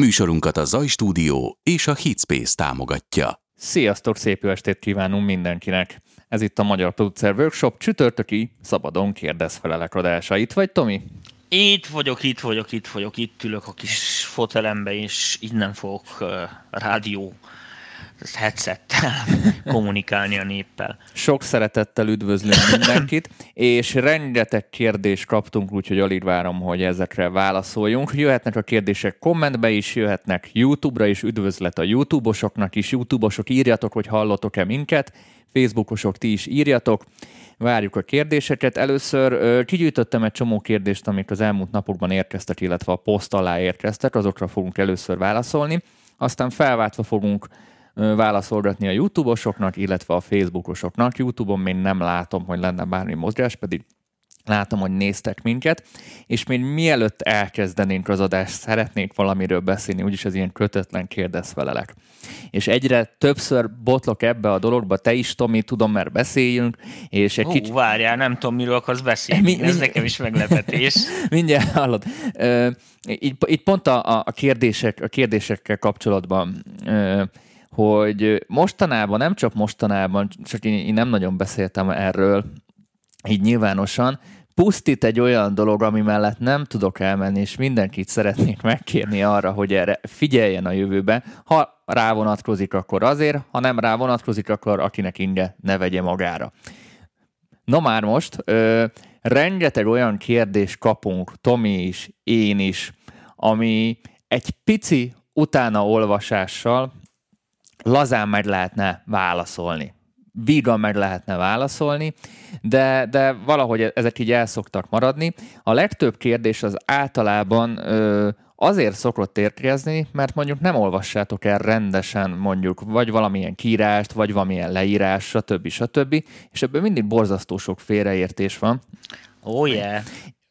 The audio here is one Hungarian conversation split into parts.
Műsorunkat a Zaj Stúdió és a Hitspace támogatja. Sziasztok, szép jó estét kívánunk mindenkinek! Ez itt a Magyar Producer Workshop csütörtöki szabadon kérdezfelelek adása. Itt vagy, Tomi? Itt vagyok, itt vagyok, itt vagyok, itt ülök a kis fotelembe, és innen fogok uh, rádió headsettel kommunikálni a néppel. Sok szeretettel üdvözlünk mindenkit, és rengeteg kérdést kaptunk, úgyhogy alig várom, hogy ezekre válaszoljunk. Jöhetnek a kérdések kommentbe is, jöhetnek YouTube-ra is, üdvözlet a YouTube-osoknak is. YouTube-osok írjatok, hogy hallotok-e minket, Facebookosok ti is írjatok. Várjuk a kérdéseket. Először kigyűjtöttem egy csomó kérdést, amik az elmúlt napokban érkeztek, illetve a poszt alá érkeztek, azokra fogunk először válaszolni. Aztán felváltva fogunk válaszolgatni a YouTube-osoknak, illetve a Facebookosoknak. YouTube-on még nem látom, hogy lenne bármi mozgás, pedig látom, hogy néztek minket, és még mielőtt elkezdenénk az adást, szeretnék valamiről beszélni, úgyis ez ilyen kötetlen kérdezfelelek. És egyre többször botlok ebbe a dologba, te is, Tomi, tudom, mert beszéljünk, és egy Hú, kicsit... várjál, nem tudom, miről akarsz beszélni, mi, ez mi... nekem is meglepetés. Mindjárt hallod. Így, így pont a, a, kérdések, a kérdésekkel kapcsolatban hogy mostanában, nem csak mostanában, csak én, én nem nagyon beszéltem erről így nyilvánosan, pusztít egy olyan dolog, ami mellett nem tudok elmenni, és mindenkit szeretnék megkérni arra, hogy erre figyeljen a jövőbe. Ha rá vonatkozik, akkor azért, ha nem rá vonatkozik, akkor akinek inge ne vegye magára. Na már most, ö, rengeteg olyan kérdést kapunk, Tomi is, én is, ami egy pici utána olvasással lazán meg lehetne válaszolni. Vígan meg lehetne válaszolni, de, de valahogy ezek így el szoktak maradni. A legtöbb kérdés az általában ö, azért szokott érkezni, mert mondjuk nem olvassátok el rendesen mondjuk vagy valamilyen kírást, vagy valamilyen leírás, stb. stb. És ebből mindig borzasztó sok félreértés van. Oh yeah.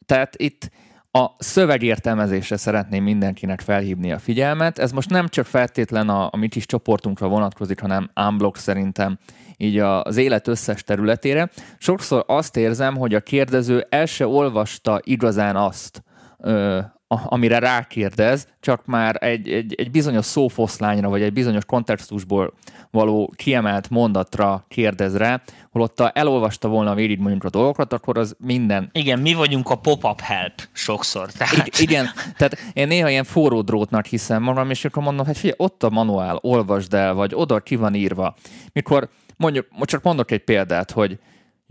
Tehát itt a szövegértelmezésre szeretném mindenkinek felhívni a figyelmet. Ez most nem csak feltétlen a, a mi kis csoportunkra vonatkozik, hanem unblock szerintem így az élet összes területére. Sokszor azt érzem, hogy a kérdező el se olvasta igazán azt, ö, amire rákérdez, csak már egy, egy, egy bizonyos szófoszlányra, vagy egy bizonyos kontextusból való kiemelt mondatra kérdez rá, holott elolvasta volna végig mondjuk a dolgokat, akkor az minden... Igen, mi vagyunk a pop-up help sokszor. Tehát... I- igen, tehát én néha ilyen forró drótnak hiszem magam, és akkor mondom, hogy figyelj, ott a manuál, olvasd el, vagy oda ki van írva. Mikor mondjuk, csak mondok egy példát, hogy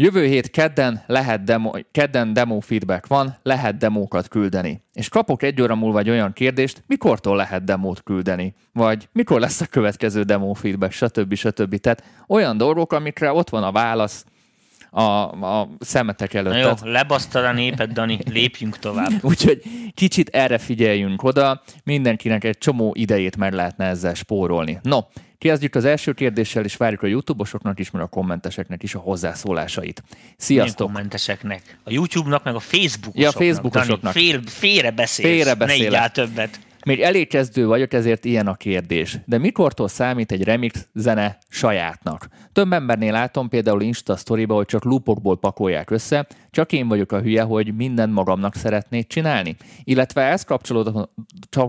Jövő hét kedden lehet demo, kedden demo feedback van, lehet demókat küldeni. És kapok egy óra múlva egy olyan kérdést, mikortól lehet demót küldeni, vagy mikor lesz a következő demo feedback, stb. stb. Tehát olyan dolgok, amikre ott van a válasz, a, a szemetek előtt. Na jó, lebasztad a népet, Dani, lépjünk tovább. Úgyhogy kicsit erre figyeljünk oda, mindenkinek egy csomó idejét meg lehetne ezzel spórolni. No, Kezdjük az első kérdéssel, és várjuk a YouTube-osoknak is, meg a kommenteseknek is a hozzászólásait. Sziasztok! Milyen kommentesek?nek? A YouTube-nak, meg a Facebook-osoknak. Ja, a Facebook-osoknak. Dani, fél, félre beszélsz, félre beszélek. ne többet. Még elég kezdő vagyok, ezért ilyen a kérdés. De mikortól számít egy remix zene sajátnak? Több embernél látom például Insta sztoriba, hogy csak loopokból pakolják össze, csak én vagyok a hülye, hogy minden magamnak szeretnék csinálni. Illetve ez kapcsolódott,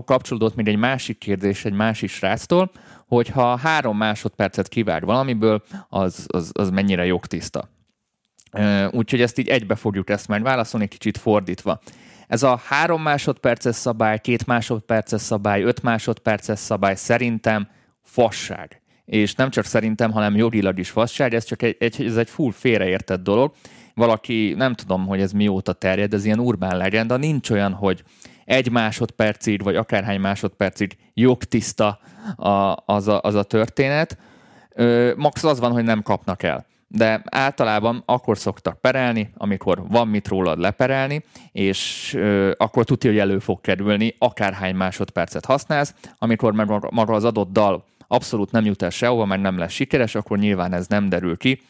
kapcsolódott még egy másik kérdés egy másik sráctól, hogyha három másodpercet kivág valamiből, az, az, az mennyire jogtiszta. Úgyhogy ezt így egybe fogjuk ezt majd válaszolni, kicsit fordítva. Ez a három másodperces szabály, két másodperces szabály, öt másodperces szabály szerintem fasság. És nem csak szerintem, hanem jogilag is fasság, ez csak egy, egy, ez egy full félreértett dolog. Valaki, nem tudom, hogy ez mióta terjed, ez ilyen urbán legenda, nincs olyan, hogy egy másodpercig, vagy akárhány másodpercig jogtiszta a, az, a, az a történet. Ö, max az van, hogy nem kapnak el. De általában akkor szoktak perelni, amikor van mit rólad leperelni, és ö, akkor tudja, hogy elő fog kerülni, akárhány másodpercet használsz, amikor meg maga az adott dal abszolút nem jut el sehova, meg nem lesz sikeres, akkor nyilván ez nem derül ki,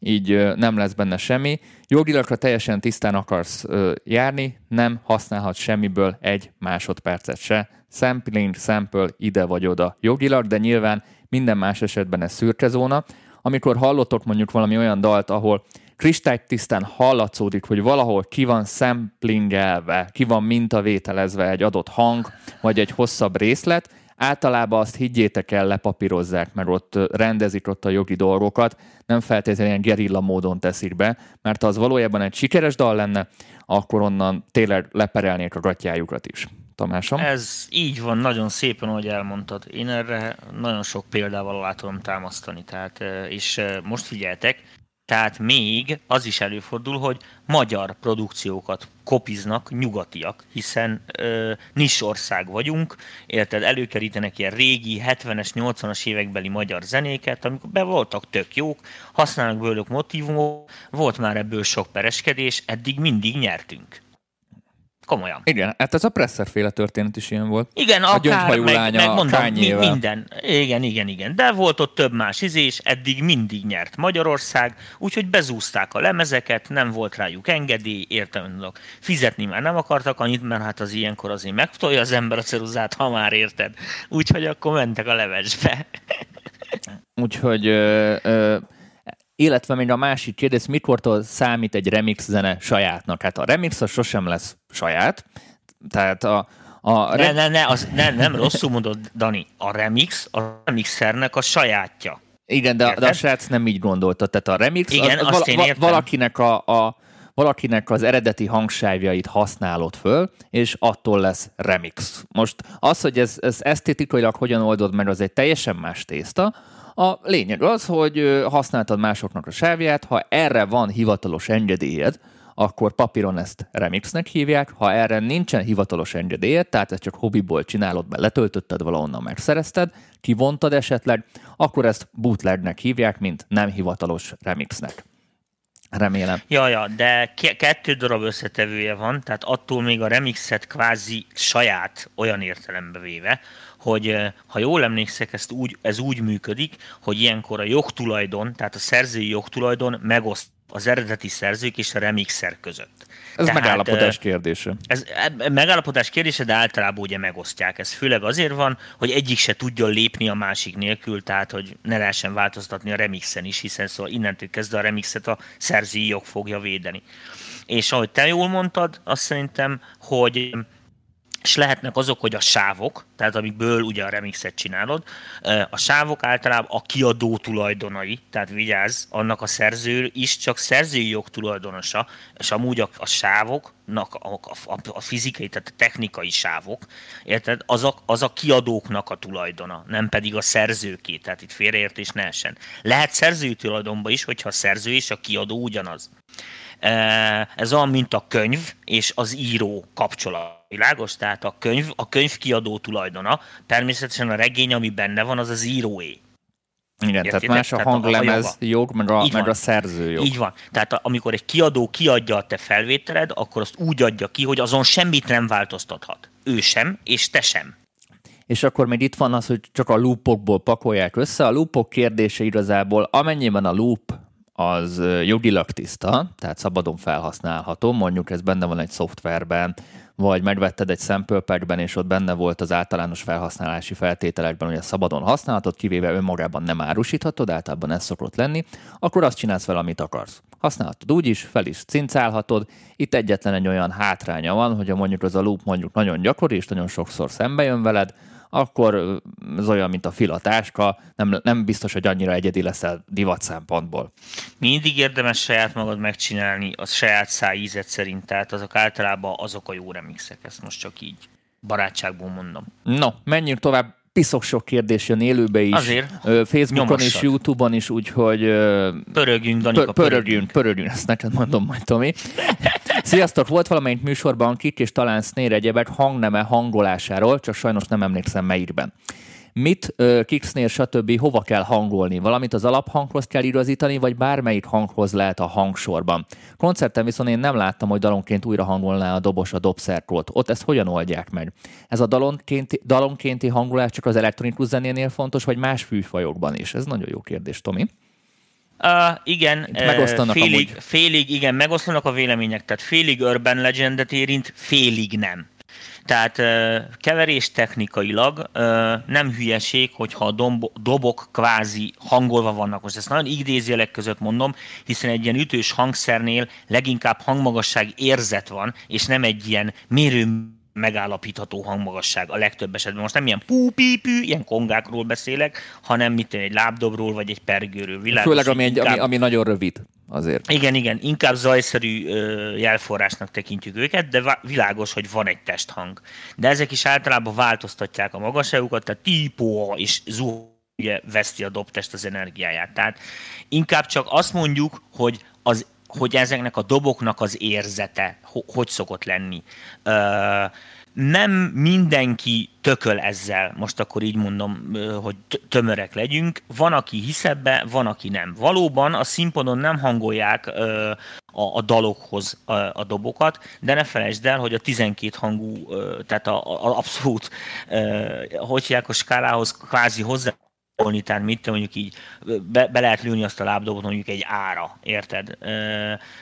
így nem lesz benne semmi. Jogilag, ha teljesen tisztán akarsz járni, nem használhat semmiből egy másodpercet se. Sampling, sample ide vagy oda jogilag, de nyilván minden más esetben ez szürke zóna. Amikor hallotok mondjuk valami olyan dalt, ahol kristálytisztán hallatszódik, hogy valahol ki van szemplingelve, ki van mintavételezve egy adott hang, vagy egy hosszabb részlet, általában azt higgyétek el, lepapírozzák, mert ott rendezik ott a jogi dolgokat, nem feltétlenül ilyen gerilla módon teszik be, mert ha az valójában egy sikeres dal lenne, akkor onnan tényleg leperelnék a gatyájukat is. Tamásom? Ez így van, nagyon szépen, ahogy elmondtad. Én erre nagyon sok példával látom támasztani. Tehát, és most figyeltek, tehát még az is előfordul, hogy magyar produkciókat kopiznak nyugatiak, hiszen ö, ország vagyunk, érted, előkerítenek ilyen régi 70-es, 80-as évekbeli magyar zenéket, amikor be voltak tök jók, használnak belőle motivumok, volt már ebből sok pereskedés, eddig mindig nyertünk. Komolyan. Igen, hát ez a Presser történet is ilyen volt. Igen, a akár, meg, meg mondom, mi, minden. Igen, igen, igen. De volt ott több más izés, eddig mindig nyert Magyarország, úgyhogy bezúzták a lemezeket, nem volt rájuk engedély, értem, fizetni már nem akartak annyit, mert hát az ilyenkor azért megtolja az ember a ceruzát, ha már érted. Úgyhogy akkor mentek a levesbe. úgyhogy ö, ö, illetve még a másik kérdés, mikortól számít egy remix zene sajátnak? Hát a remix az sosem lesz saját, tehát a, a ne, ne, ne, az, ne, nem rosszul mondod, Dani. A remix a remixernek a sajátja. Igen, de, de a srác nem így gondolta. Tehát a remix Igen, az, az vala, val, valakinek, a, a, valakinek az eredeti hangsávjait használod föl, és attól lesz remix. Most az, hogy ez, ez esztétikailag hogyan oldod meg, az egy teljesen más tészta, a lényeg az, hogy használtad másoknak a sávját, ha erre van hivatalos engedélyed, akkor papíron ezt remixnek hívják, ha erre nincsen hivatalos engedélyed, tehát ezt csak hobbiból csinálod, mert letöltötted valahonnan, megszerezted, kivontad esetleg, akkor ezt bootlegnek hívják, mint nem hivatalos remixnek. Remélem. Ja, ja, de kettő darab összetevője van, tehát attól még a remixet kvázi saját olyan értelembe véve, hogy ha jól emlékszek, ezt úgy, ez úgy működik, hogy ilyenkor a jogtulajdon, tehát a szerzői jogtulajdon megoszt az eredeti szerzők és a remixer között. Ez Tehát, megállapodás kérdése. Ez e, megállapodás kérdése, de általában ugye megosztják. Ez főleg azért van, hogy egyik se tudjon lépni a másik nélkül, tehát hogy ne lehessen változtatni a remixen is, hiszen szóval innentől kezdve a remixet a szerzői jog fogja védeni. És ahogy te jól mondtad, azt szerintem, hogy és lehetnek azok, hogy a sávok, tehát amikből ugye a remixet csinálod, a sávok általában a kiadó tulajdonai, tehát vigyázz, annak a szerző is csak szerzői jog tulajdonosa, és amúgy a, a sávoknak, a, a, a fizikai, tehát a technikai sávok, érted, az a, az a kiadóknak a tulajdona, nem pedig a szerzőké, tehát itt félreértés ne essen. Lehet szerzői tulajdonban is, hogyha a szerző és a kiadó ugyanaz. Ez olyan, mint a könyv és az író kapcsolat. Világos? Tehát a könyv, a könyv kiadó tulajdona, természetesen a regény, ami benne van, az az íróé. Igen, Értitek? tehát más a hanglemez a jog, meg a, meg a szerző jog. Így van. Tehát amikor egy kiadó kiadja a te felvételed, akkor azt úgy adja ki, hogy azon semmit nem változtathat. Ő sem, és te sem. És akkor még itt van az, hogy csak a loopokból pakolják össze. A loopok kérdése igazából, amennyiben a loop az jogilag tiszta, tehát szabadon felhasználható, mondjuk ez benne van egy szoftverben, vagy megvetted egy sample packben, és ott benne volt az általános felhasználási feltételekben, hogy ezt szabadon használhatod, kivéve önmagában nem árusíthatod, általában ez szokott lenni, akkor azt csinálsz vele, amit akarsz. Használhatod úgy is, fel is cincálhatod. Itt egyetlen egy olyan hátránya van, hogy mondjuk az a loop mondjuk nagyon gyakori, és nagyon sokszor szembe jön veled, akkor ez olyan, mint a filatáska, nem, nem biztos, hogy annyira egyedi leszel divat szempontból. Mindig érdemes saját magad megcsinálni, a saját szájízet szerint, tehát azok általában azok a jó remixek, ezt most csak így barátságból mondom. No, menjünk tovább piszok sok kérdés jön élőbe is. Azért. Facebookon nyomossad. és Youtube-on is, úgyhogy... Pörögjünk, Danika, pörögjünk. Pörögjünk, pörögjünk, ezt neked mondom majd, Tomi. Sziasztok! Volt valamelyik műsorban kik és talán Snare egyebek hangneme hangolásáról, csak sajnos nem emlékszem melyikben mit, kicksnél, stb. hova kell hangolni? Valamit az alaphanghoz kell igazítani, vagy bármelyik hanghoz lehet a hangsorban. Koncerten viszont én nem láttam, hogy dalonként újra hangolná a dobos a dobszerkót. Ott ezt hogyan oldják meg? Ez a dalonkénti, dalonkénti hangolás csak az elektronikus zenénél fontos, vagy más fűfajokban is? Ez nagyon jó kérdés, Tomi. Uh, igen, megosztanak félig, félig, igen, megosztanak a vélemények, tehát félig Urban Legendet érint, félig nem. Tehát keverés technikailag nem hülyeség, hogyha a dobok kvázi hangolva vannak. Most ezt nagyon idézjelek között mondom, hiszen egy ilyen ütős hangszernél leginkább hangmagasság érzet van, és nem egy ilyen mérő megállapítható hangmagasság a legtöbb esetben. Most nem ilyen pú pú ilyen kongákról beszélek, hanem mit egy lábdobról vagy egy pergőről. Világos, Főleg ami, inkább... ami, ami nagyon rövid azért. Igen, igen, inkább zajszerű jelforrásnak tekintjük őket, de világos, hogy van egy testhang. De ezek is általában változtatják a magasságukat, tehát típó és zuhó ugye veszti a dobtest az energiáját. Tehát inkább csak azt mondjuk, hogy az hogy ezeknek a doboknak az érzete hogy szokott lenni. Nem mindenki tököl ezzel, most akkor így mondom, hogy tömörek legyünk. Van, aki hisz ebbe, van, aki nem. Valóban a színpadon nem hangolják a, dalokhoz a, dobokat, de ne felejtsd el, hogy a 12 hangú, tehát a, abszolút, hogy a skálához kvázi hozzá tolni, tehát mit mondjuk így be, be lehet lőni azt a lábdobot mondjuk egy ára, érted?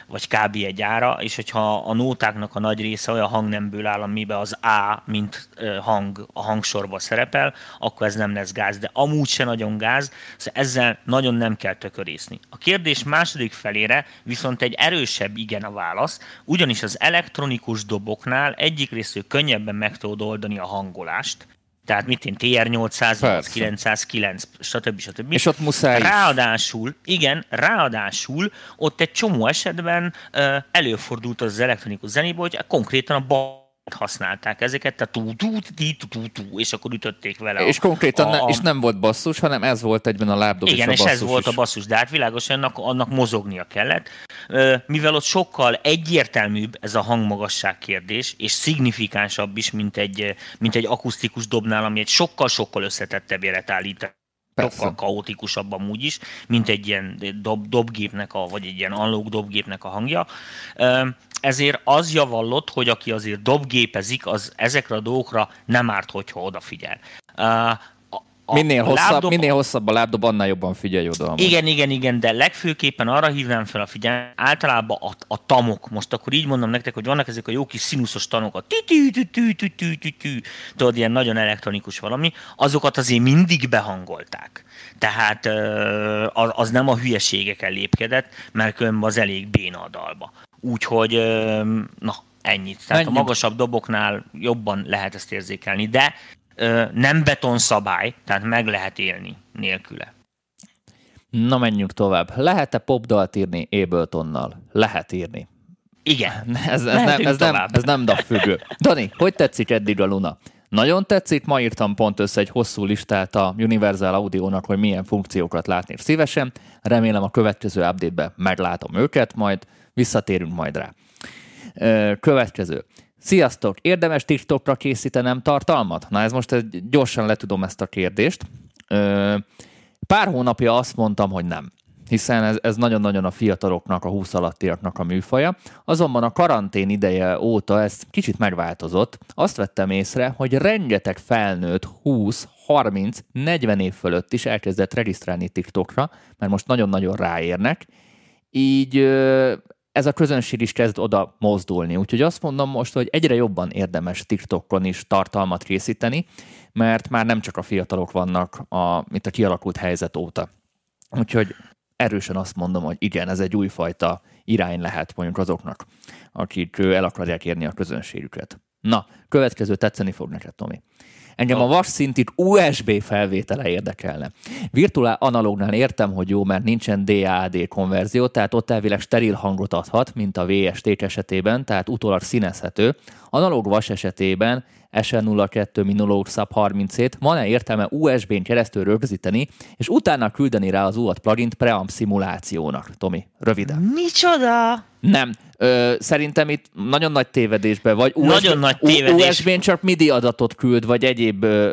Vagy kb. egy ára, és hogyha a nótáknak a nagy része olyan hangnemből áll, amiben az A, mint hang a hangsorban szerepel, akkor ez nem lesz gáz, de amúgy se nagyon gáz, szóval ezzel nagyon nem kell tökörészni. A kérdés második felére viszont egy erősebb igen a válasz, ugyanis az elektronikus doboknál egyik részről könnyebben meg tudod oldani a hangolást, tehát mit én, TR-800, 909, stb. stb. És ott muszáj Ráadásul, igen, ráadásul ott egy csomó esetben előfordult az elektronikus zenéből, hogy konkrétan a bal használták ezeket, tehát tú, tú, tú, tú, tú, és akkor ütötték vele. És a, konkrétan a, ne, és nem volt basszus, hanem ez volt egyben a lábdob Igen, és, a és ez volt is. a basszus, de hát világos, annak, annak mozognia kellett. Mivel ott sokkal egyértelműbb ez a hangmagasság kérdés, és szignifikánsabb is, mint egy, mint egy akusztikus dobnál, ami egy sokkal-sokkal összetettebb élet állít Persze. sokkal kaotikusabb amúgy is, mint egy ilyen dob, dobgépnek, a, vagy egy ilyen analóg dobgépnek a hangja ezért az javallott, hogy aki azért dobgépezik, az ezekre a dolgokra nem árt, hogyha odafigyel. A minél, hosszabb, lábdob... minél hosszabb a lábdob, annál jobban figyelj oda. Amúgy. Igen, igen, igen, de legfőképpen arra hívnám fel a figyelmet, általában a, a tamok, most akkor így mondom nektek, hogy vannak ezek a jó kis színuszos tanok, a tü tudod, ilyen nagyon elektronikus valami, azokat azért mindig behangolták. Tehát az nem a hülyeségeken lépkedett, mert különben az elég béna a dalba. Úgyhogy, na, ennyit. Tehát Menjünk. a magasabb doboknál jobban lehet ezt érzékelni, de nem betonszabály, tehát meg lehet élni nélküle. Na menjünk tovább. Lehet-e popdalt írni Abletonnal? Lehet írni. Igen. Ez, ez, nem, ez, nem, ez nem DAF függő. Dani, hogy tetszik eddig a Luna? Nagyon tetszik, ma írtam pont össze egy hosszú listát a Universal Audio-nak, hogy milyen funkciókat látnék szívesen. Remélem a következő update-ben meglátom őket, majd visszatérünk majd rá. Következő. Sziasztok! Érdemes TikTokra készítenem tartalmat? Na ez most egy, gyorsan letudom ezt a kérdést. Pár hónapja azt mondtam, hogy nem hiszen ez, ez nagyon-nagyon a fiataloknak, a 20 alattiaknak a műfaja. Azonban a karantén ideje óta ez kicsit megváltozott. Azt vettem észre, hogy rengeteg felnőtt 20, 30, 40 év fölött is elkezdett regisztrálni TikTokra, mert most nagyon-nagyon ráérnek. Így ez a közönség is kezd oda mozdulni. Úgyhogy azt mondom most, hogy egyre jobban érdemes TikTokon is tartalmat készíteni, mert már nem csak a fiatalok vannak, a, mint a kialakult helyzet óta. Úgyhogy erősen azt mondom, hogy igen, ez egy újfajta irány lehet mondjuk azoknak, akik el akarják érni a közönségüket. Na, következő tetszeni fog neked, Tomi. Engem a vas szintik USB felvétele érdekelne. Virtuál analógnál értem, hogy jó, mert nincsen DAD konverzió, tehát ott elvileg steril hangot adhat, mint a VST esetében, tehát utólag színezhető. Analóg vas esetében SN02 Minolog Sub 37 van-e értelme USB-n keresztül rögzíteni, és utána küldeni rá az UAT plugin preamp szimulációnak? Tomi, röviden. Micsoda? Nem. Ö, szerintem itt nagyon nagy tévedésben vagy. USB, nagyon nagy tévedés. USB-n csak MIDI adatot küld, vagy egyéb ö,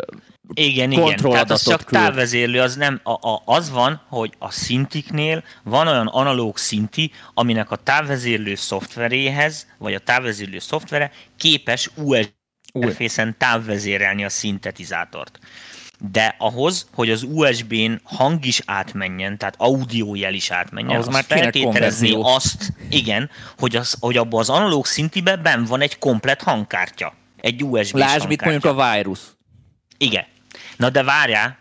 igen, igen, tehát az csak küld. távvezérlő, az nem, a, a, az van, hogy a szintiknél van olyan analóg szinti, aminek a távvezérlő szoftveréhez, vagy a távvezérlő szoftvere képes USB interfészen távvezérelni a szintetizátort. De ahhoz, hogy az USB-n hang is átmenjen, tehát audiójel is átmenjen, az, az már feltételezni azt, igen, hogy, az, hogy abban az analóg szintiben ben van egy komplet hangkártya. egy USB Lásd, mit mondjuk a vírus. Igen. Na de várjál,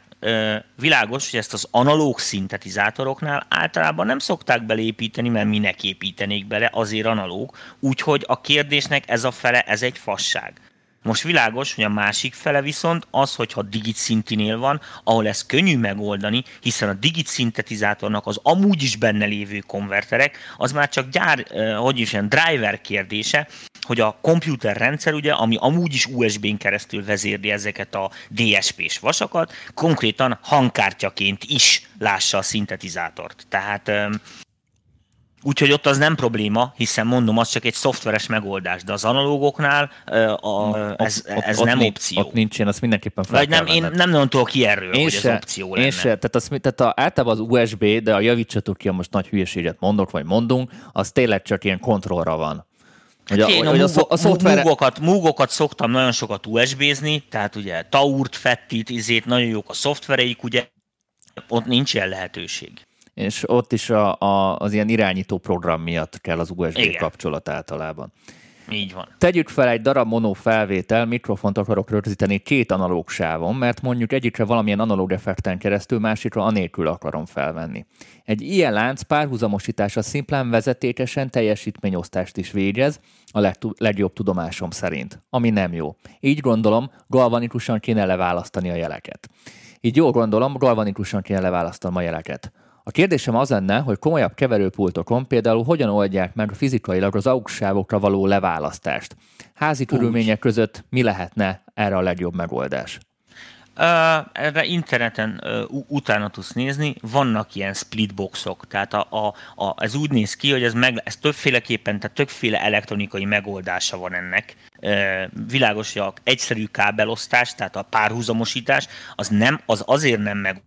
világos, hogy ezt az analóg szintetizátoroknál általában nem szokták belépíteni, mert minek építenék bele, azért analóg. Úgyhogy a kérdésnek ez a fele, ez egy fasság. Most világos, hogy a másik fele viszont az, hogyha digit szintinél van, ahol ez könnyű megoldani, hiszen a digit szintetizátornak az amúgy is benne lévő konverterek, az már csak gyár, hogy is ilyen driver kérdése, hogy a komputer rendszer, ugye, ami amúgy is USB-n keresztül vezérli ezeket a DSP-s vasakat, konkrétan hangkártyaként is lássa a szintetizátort. Tehát Úgyhogy ott az nem probléma, hiszen mondom, az csak egy szoftveres megoldás, de az analógoknál a, ez, ez ott, nem ott, opció. Ott nincs, én azt mindenképpen fel Vagy nem, én nem nagyon tudok ki erről, én hogy se, ez opció lenne. Én se, tehát, az, tehát a, általában az USB, de a javítsatok ki, ha most nagy hülyeséget mondok, vagy mondunk, az tényleg csak ilyen kontrollra van. A, én a, a, a, a szoftvere... múgokat, múgokat szoktam nagyon sokat USB-zni, tehát ugye Taurt, Fettit, izét, nagyon jók a szoftvereik, ugye ott nincs ilyen lehetőség és ott is a, a, az ilyen irányító program miatt kell az USB Igen. kapcsolat általában. Így van. Tegyük fel egy darab mono felvétel, mikrofont akarok rögzíteni két analóg sávon, mert mondjuk egyikre valamilyen analóg effekten keresztül, másikra anélkül akarom felvenni. Egy ilyen lánc párhuzamosítása szimplán vezetékesen teljesítményosztást is végez, a legjobb tudomásom szerint, ami nem jó. Így gondolom, galvanikusan kéne leválasztani a jeleket. Így jól gondolom, galvanikusan kéne leválasztani a jeleket. A kérdésem az lenne, hogy komolyabb keverőpultokon például hogyan oldják meg fizikailag az augsávokra való leválasztást. Házi körülmények között mi lehetne erre a legjobb megoldás? Uh, erre interneten uh, utána tudsz nézni, vannak ilyen splitboxok, tehát a, a, a, ez úgy néz ki, hogy ez, meg, ez többféleképpen, tehát többféle elektronikai megoldása van ennek. Uh, világos, hogy a egyszerű kábelosztás, tehát a párhuzamosítás, az, nem, az azért nem meg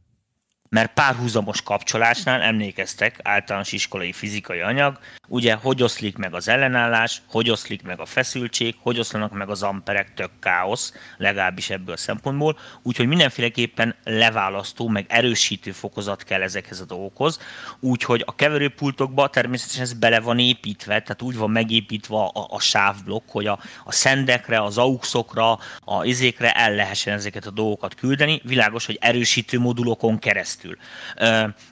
mert párhuzamos kapcsolásnál emlékeztek, általános iskolai fizikai anyag, ugye hogy oszlik meg az ellenállás, hogy oszlik meg a feszültség, hogy oszlanak meg az amperek, tök káosz, legalábbis ebből a szempontból, úgyhogy mindenféleképpen leválasztó, meg erősítő fokozat kell ezekhez a dolgokhoz, úgyhogy a keverőpultokba természetesen ez bele van építve, tehát úgy van megépítve a, a sávblokk, hogy a, a szendekre, az auxokra, a izékre el lehessen ezeket a dolgokat küldeni, világos, hogy erősítő modulokon keresztül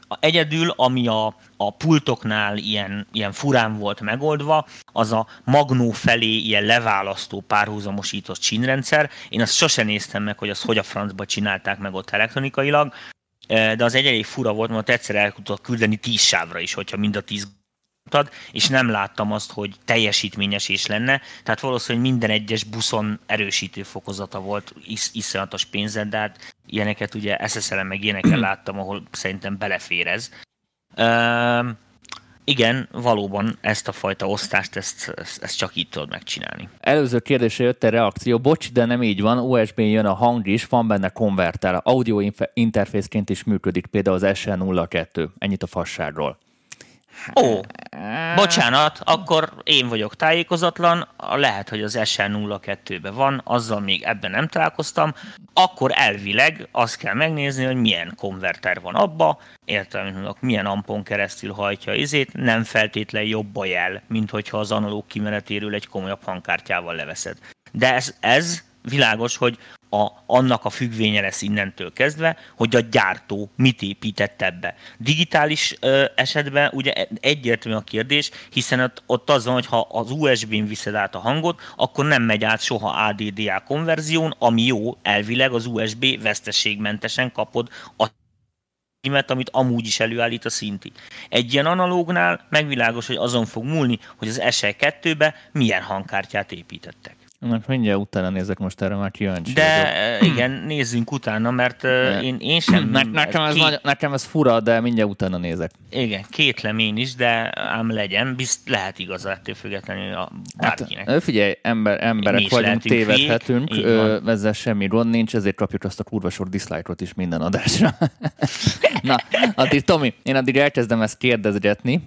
A egyedül, ami a, a pultoknál ilyen, ilyen furán volt megoldva, az a magnó felé ilyen leválasztó párhuzamosított csínrendszer. Én azt sose néztem meg, hogy azt hogy a francba csinálták meg ott elektronikailag, de az egy elég fura volt, mert egyszer el tudtak küldeni tíz sávra is, hogyha mind a tíz és nem láttam azt, hogy teljesítményes is lenne, tehát valószínűleg minden egyes buszon erősítő fokozata volt is, iszonyatos pénzed, de hát ilyeneket ugye SSL-en meg ilyeneket láttam, ahol szerintem belefér ez. Uh, igen, valóban ezt a fajta osztást, ezt, ezt, ezt csak így tudod megcsinálni. Előző kérdésre jött a reakció, bocs, de nem így van, USB-n jön a hang is, van benne konverter, audio interfészként is működik, például az SL02, ennyit a fasságról. Ó, bocsánat, akkor én vagyok tájékozatlan, lehet, hogy az SL02-ben van, azzal még ebben nem találkoztam, akkor elvileg azt kell megnézni, hogy milyen konverter van abba, értelműleg milyen ampon keresztül hajtja izét, nem feltétlen jobb a jel, mint hogyha az analóg kimenetéről egy komolyabb hangkártyával leveszed. De ez, ez világos, hogy a, annak a függvénye lesz innentől kezdve, hogy a gyártó mit épített ebbe. Digitális ö, esetben ugye egyértelmű a kérdés, hiszen ott, ott az van, hogy ha az USB-n viszed át a hangot, akkor nem megy át soha ADDA konverzión, ami jó, elvileg az USB veszteségmentesen kapod a címet, amit amúgy is előállít a szinti. Egy ilyen analógnál megvilágos, hogy azon fog múlni, hogy az SL2-be milyen hangkártyát építettek. Mert mindjárt utána nézek most erre, már kíváncsi De vagyok. igen, nézzünk utána, mert de. én, én sem... Ne, nekem, ez két... nagy, nekem ez fura, de mindjárt utána nézek. Igen, kétlem én is, de ám legyen, bizt lehet igaz ettől függetlenül a bárkinek. Hát, figyelj, ember, emberek vagyunk, tévedhetünk, ö, ezzel semmi gond nincs, ezért kapjuk azt a kurva sor dislike-ot is minden adásra. Na, addig Tomi, én addig elkezdem ezt kérdezgetni,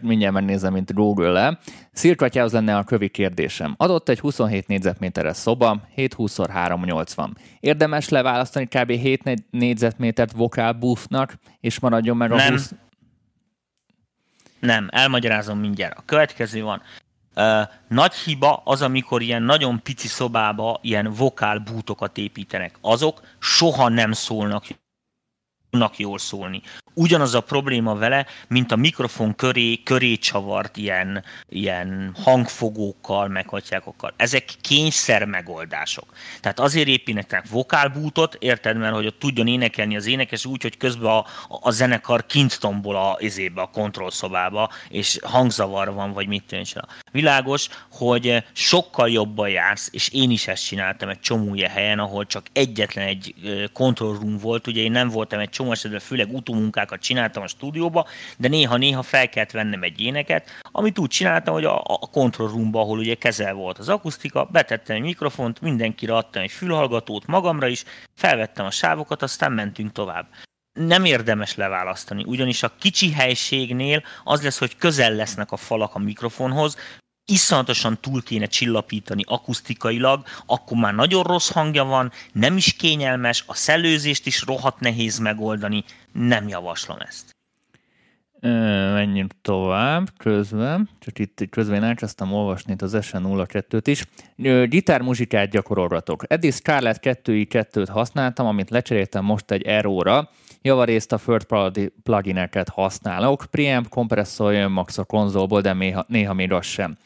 mindjárt megnézem, mint Google-le. Szirkatyához lenne a kövi kérdésem. Adott egy 27 négyzetméteres szoba, 720 x 380. Érdemes leválasztani kb. 7 négyzetmétert vokál busznak, és maradjon meg a Nem. 20... Nem, elmagyarázom mindjárt. A következő van. Nagy hiba az, amikor ilyen nagyon pici szobába ilyen vokál bútokat építenek. Azok soha nem szólnak jól szólni ugyanaz a probléma vele, mint a mikrofon köré, köré csavart ilyen, ilyen hangfogókkal, meg hagyjákokkal. Ezek kényszer megoldások. Tehát azért építenek vokálbútot, érted, mert hogy ott tudjon énekelni az énekes úgy, hogy közben a, a zenekar kint tombol a, izébe, a kontrollszobába, és hangzavar van, vagy mit tűncs. Világos, hogy sokkal jobban jársz, és én is ezt csináltam egy csomó helyen, ahol csak egyetlen egy control room volt, ugye én nem voltam egy csomó esetben, főleg utómunkák munkákat csináltam a stúdióba, de néha-néha fel kellett vennem egy éneket, amit úgy csináltam, hogy a, a control roomba, ahol ugye kezel volt az akusztika, betettem egy mikrofont, mindenkire adtam egy fülhallgatót magamra is, felvettem a sávokat, aztán mentünk tovább. Nem érdemes leválasztani, ugyanis a kicsi helységnél az lesz, hogy közel lesznek a falak a mikrofonhoz, iszonyatosan túl kéne csillapítani akusztikailag, akkor már nagyon rossz hangja van, nem is kényelmes, a szellőzést is rohadt nehéz megoldani, nem javaslom ezt. Menjünk tovább közben, csak itt közben én elkezdtem olvasni itt az SN02-t is. Gitármuzsikát gyakorolgatok. Eddig Scarlett 2i2-t használtam, amit lecseréltem most egy Aero-ra. Javarészt a third plugineket használok. Preamp, kompresszor jön max a konzolból, de néha, néha még az sem.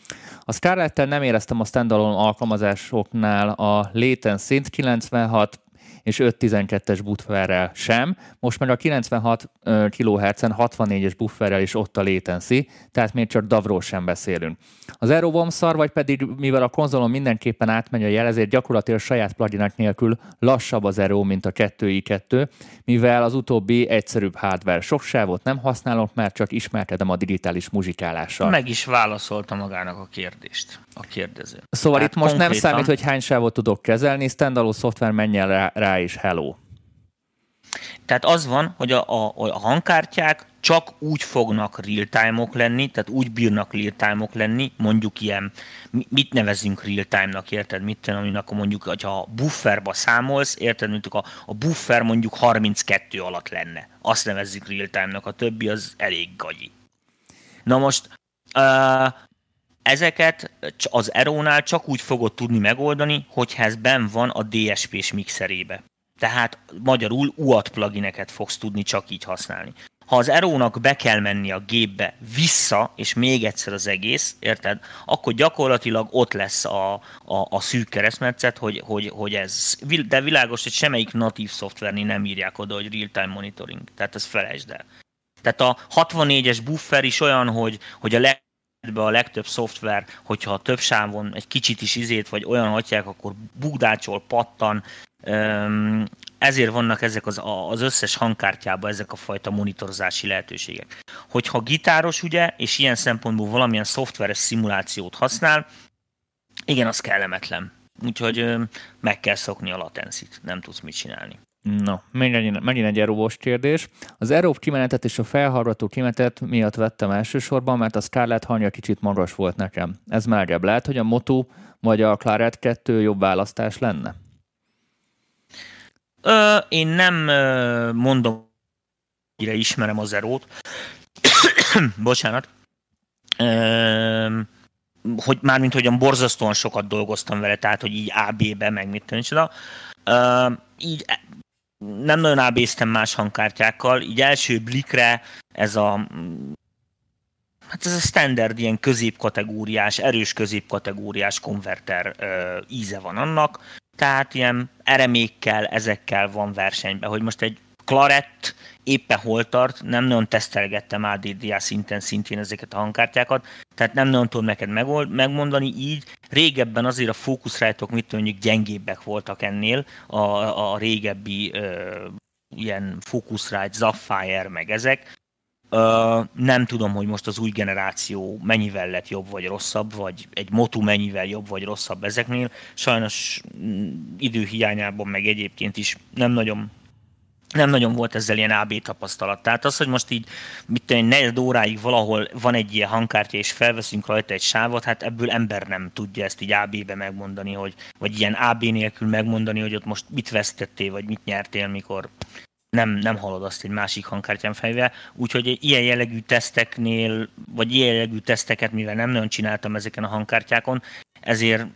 A scarlett nem éreztem a standalone alkalmazásoknál a latency 96 és 5.12-es bufferrel sem. Most már a 96 kHz-en 64-es bufferrel is ott a latency, tehát még csak davról sem beszélünk. Az Aero szar, vagy pedig mivel a konzolon mindenképpen átmegy a jel, ezért gyakorlatilag saját pluginek nélkül lassabb az Aero, mint a 2i2, mivel az utóbbi egyszerűbb hardware. Sok sávot nem használok, mert csak ismerkedem a digitális muzsikálással. Meg is válaszolta magának a kérdést a kérdező. Szóval hát itt most konkrétan... nem számít, hogy hány sávot tudok kezelni, standalone szoftver menjen rá, rá is hello. Tehát az van, hogy a, a, a hangkártyák csak úgy fognak real-time-ok lenni, tehát úgy bírnak real-time-ok lenni, mondjuk ilyen, mit nevezünk real-time-nak, érted? Mit tudom, aminek mondjuk, hogyha bufferba számolsz, érted, mint a, a buffer mondjuk 32 alatt lenne. Azt nevezzük real-time-nak, a többi az elég gagyi. Na most, uh, ezeket az Erónál csak úgy fogod tudni megoldani, hogyha ez ben van a DSP-s mixerébe. Tehát magyarul UAT plugineket fogsz tudni csak így használni. Ha az Erónak be kell menni a gépbe vissza, és még egyszer az egész, érted? Akkor gyakorlatilag ott lesz a, a, a szűk keresztmetszet, hogy, hogy, hogy ez, de világos, hogy semmelyik natív szoftvernél nem írják oda, hogy real-time monitoring. Tehát ez felejtsd el. Tehát a 64-es buffer is olyan, hogy, hogy a leg a legtöbb szoftver, hogyha a több sávon egy kicsit is izét, vagy olyan hagyják, akkor bugdácsol, pattan, ezért vannak ezek az, az összes hangkártyában ezek a fajta monitorozási lehetőségek. Hogyha gitáros, ugye, és ilyen szempontból valamilyen szoftveres szimulációt használ, igen, az kellemetlen. Úgyhogy meg kell szokni a latencit, nem tudsz mit csinálni. Na, megint, megint egy aerobos kérdés. Az aerob kimenetet és a felhallgató kimenetet miatt vettem elsősorban, mert a Scarlett hangja kicsit magas volt nekem. Ez melegebb. Lehet, hogy a Moto vagy a Claret 2 jobb választás lenne? Ö, én nem mondom, hogy ismerem az erót. Bocsánat. Ö, hogy mármint hogyan borzasztóan sokat dolgoztam vele, tehát hogy így AB-be, meg mit tudom, így nem nagyon ábéztem más hangkártyákkal, így első blikre ez a hát ez a standard ilyen középkategóriás, erős középkategóriás konverter íze van annak, tehát ilyen eremékkel, ezekkel van versenyben, hogy most egy Clarett éppen hol tart, nem nagyon tesztelgettem ADDA szinten szintén ezeket a hangkártyákat, tehát nem nagyon tudom neked megold, megmondani így. Régebben azért a fókuszrájtok mit mondjuk gyengébbek voltak ennél, a, a régebbi ö, ilyen Focusrite, Sapphire, meg ezek. Ö, nem tudom, hogy most az új generáció mennyivel lett jobb vagy rosszabb, vagy egy Motu mennyivel jobb vagy rosszabb ezeknél. Sajnos mm, időhiányában meg egyébként is nem nagyon nem nagyon volt ezzel ilyen AB tapasztalat. Tehát az, hogy most így mit tudom, negyed óráig valahol van egy ilyen hangkártya, és felveszünk rajta egy sávot, hát ebből ember nem tudja ezt így AB-be megmondani, hogy, vagy ilyen AB nélkül megmondani, hogy ott most mit vesztettél, vagy mit nyertél, mikor nem, nem hallod azt egy másik hangkártyán fejvel, úgyhogy ilyen jellegű teszteknél, vagy ilyen jellegű teszteket, mivel nem nagyon csináltam ezeken a hangkártyákon, ezért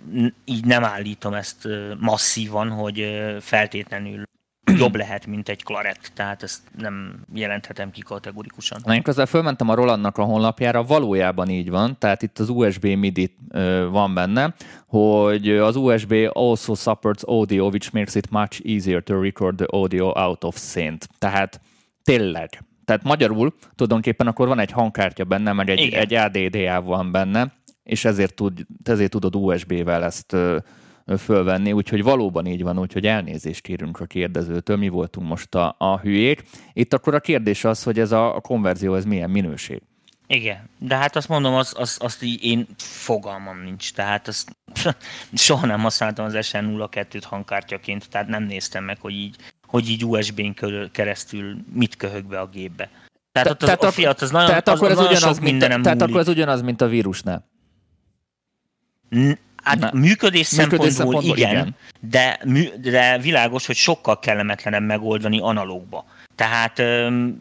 így nem állítom ezt masszívan, hogy feltétlenül jobb lehet, mint egy klarett, tehát ezt nem jelenthetem ki kategorikusan. Na, én közben fölmentem a Rolandnak a honlapjára, valójában így van, tehát itt az USB MIDI van benne, hogy az USB also supports audio, which makes it much easier to record the audio out of synth. Tehát tényleg. Tehát magyarul tulajdonképpen akkor van egy hangkártya benne, meg egy, egy ADDA van benne, és ezért, tud, ezért tudod USB-vel ezt fölvenni, úgyhogy valóban így van, úgyhogy elnézést kérünk a kérdezőtől, mi voltunk most a, a hülyék. Itt akkor a kérdés az, hogy ez a, a konverzió, ez milyen minőség? Igen, de hát azt mondom, az, az, azt így én fogalmam nincs, tehát azt soha nem használtam az SN02-t hangkártyaként, tehát nem néztem meg, hogy így, hogy így USB-n keresztül mit köhög be a gépbe. Tehát, ott az, tehát, a fiat, az nagyon, tehát az, akkor az, az ugyanaz, sok mint a, Tehát akkor az ugyanaz, mint a vírusnál. Hát Na, működés, működés szempontból, szempontból igen, igen. De, de világos, hogy sokkal kellemetlenebb megoldani analógba. Tehát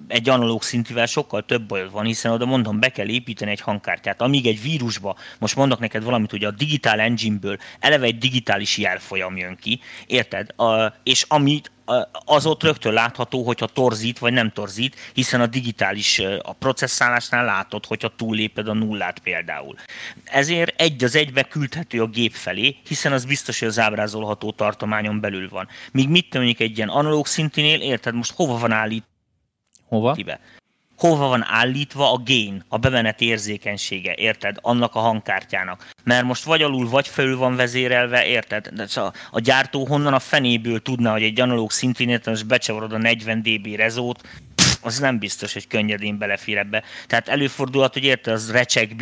egy analóg szintivel sokkal több baj van, hiszen oda mondom, be kell építeni egy hangkártyát. Amíg egy vírusba, most mondok neked valamit, hogy a Digital Engine-ből eleve egy digitális jelfolyam jön ki, érted? A, és amit az ott rögtön látható, hogyha torzít vagy nem torzít, hiszen a digitális a processzálásnál látod, hogyha túlléped a nullát például. Ezért egy az egybe küldhető a gép felé, hiszen az biztos, hogy az ábrázolható tartományon belül van. Míg mit mondjuk egy ilyen analóg szintinél, érted, most hova van állít? Hova? Hova van állítva a gain, a bemenet érzékenysége, érted? Annak a hangkártyának. Mert most vagy alul, vagy felül van vezérelve, érted? De a, a gyártó honnan a fenéből tudna, hogy egy analóg szintén most becsavarod a 40 dB rezót, az nem biztos, hogy könnyedén belefér ebbe. Tehát előfordulhat, hogy érted, az recsek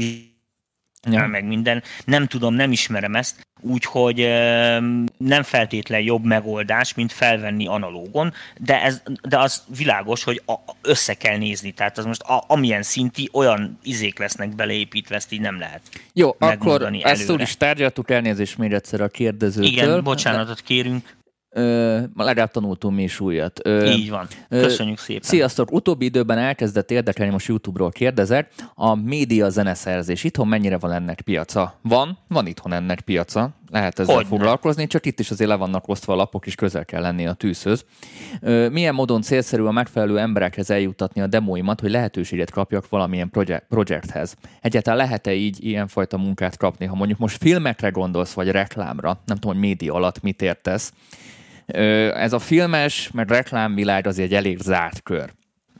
ja. meg minden. Nem tudom, nem ismerem ezt, úgyhogy nem feltétlen jobb megoldás, mint felvenni analógon, de, ez, de az világos, hogy a, össze kell nézni, tehát az most a, amilyen szinti, olyan izék lesznek beleépítve, ezt így nem lehet Jó, akkor előre. ezt úgy is tárgyaltuk, elnézést még egyszer a kérdezőtől. Igen, bocsánatot kérünk. Ö, legalább tanultunk mi is újat. Ö, Így van. Köszönjük szépen. Sziasztok! Utóbbi időben elkezdett érdekelni, most YouTube-ról kérdezek, a média zeneszerzés. Itthon mennyire van ennek piaca? Van, van itthon ennek piaca. Lehet ezzel Hogy foglalkozni, csak itt is azért le vannak osztva a lapok, és közel kell lenni a tűzhöz. Ö, milyen módon célszerű a megfelelő emberekhez eljutatni a demóimat, hogy lehetőséget kapjak valamilyen projekthez? Egyáltalán lehet-e így ilyenfajta munkát kapni, ha mondjuk most filmekre gondolsz, vagy reklámra, nem tudom, hogy média alatt mit értesz, ez a filmes, mert reklámvilág azért egy elég zárt kör.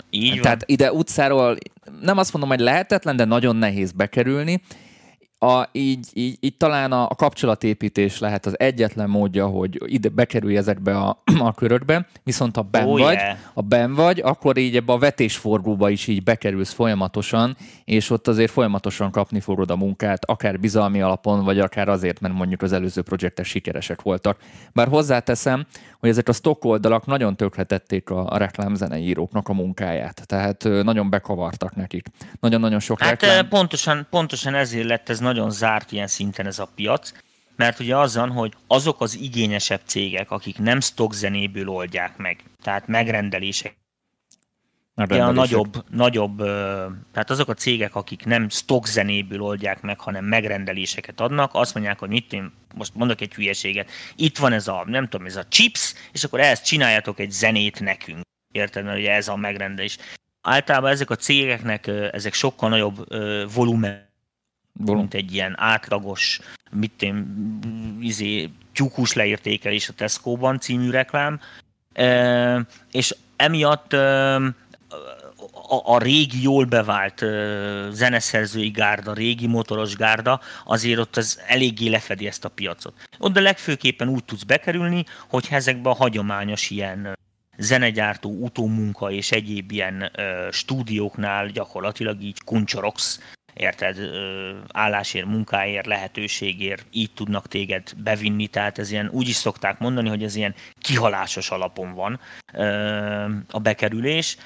Így van. Tehát ide utcáról nem azt mondom, hogy lehetetlen, de nagyon nehéz bekerülni, a, így, így, így talán a, a kapcsolatépítés lehet az egyetlen módja, hogy ide bekerülj ezekbe a, a körökbe, viszont ha ben oh, vagy, yeah. ha ben vagy, akkor így ebbe a vetésforgóba is így bekerülsz folyamatosan, és ott azért folyamatosan kapni fogod a munkát, akár bizalmi alapon, vagy akár azért, mert mondjuk az előző projektek sikeresek voltak. Bár hozzáteszem, hogy ezek a stock oldalak nagyon tökletették a, a reklámzeneíróknak a munkáját, tehát nagyon bekavartak nekik. Nagyon-nagyon sok hát reklám... pontosan, pontosan ezért lett ez nagyon zárt ilyen szinten ez a piac, mert ugye azon, hogy azok az igényesebb cégek, akik nem stock zenéből oldják meg, tehát megrendelések, Ugye a nagyobb, nagyobb, tehát azok a cégek, akik nem stock zenéből oldják meg, hanem megrendeléseket adnak, azt mondják, hogy mit én most mondok egy hülyeséget, itt van ez a, nem tudom, ez a chips, és akkor ehhez csináljatok egy zenét nekünk. Érted? Mert ugye ez a megrendelés. Általában ezek a cégeknek, ezek sokkal nagyobb volumen mint egy ilyen átlagos, mit én, izé, tyúkus leértékelés a Tesco-ban című reklám, e, és emiatt e, a, a régi, jól bevált e, zeneszerzői gárda, régi motoros gárda, azért ott az eléggé lefedi ezt a piacot. Ott de legfőképpen úgy tudsz bekerülni, hogy ezekben a hagyományos ilyen zenegyártó, utómunka és egyéb ilyen ö, stúdióknál gyakorlatilag így kuncsorogsz, érted, állásért, munkáért, lehetőségért így tudnak téged bevinni, tehát ez ilyen, úgy is szokták mondani, hogy ez ilyen kihalásos alapon van a bekerülés.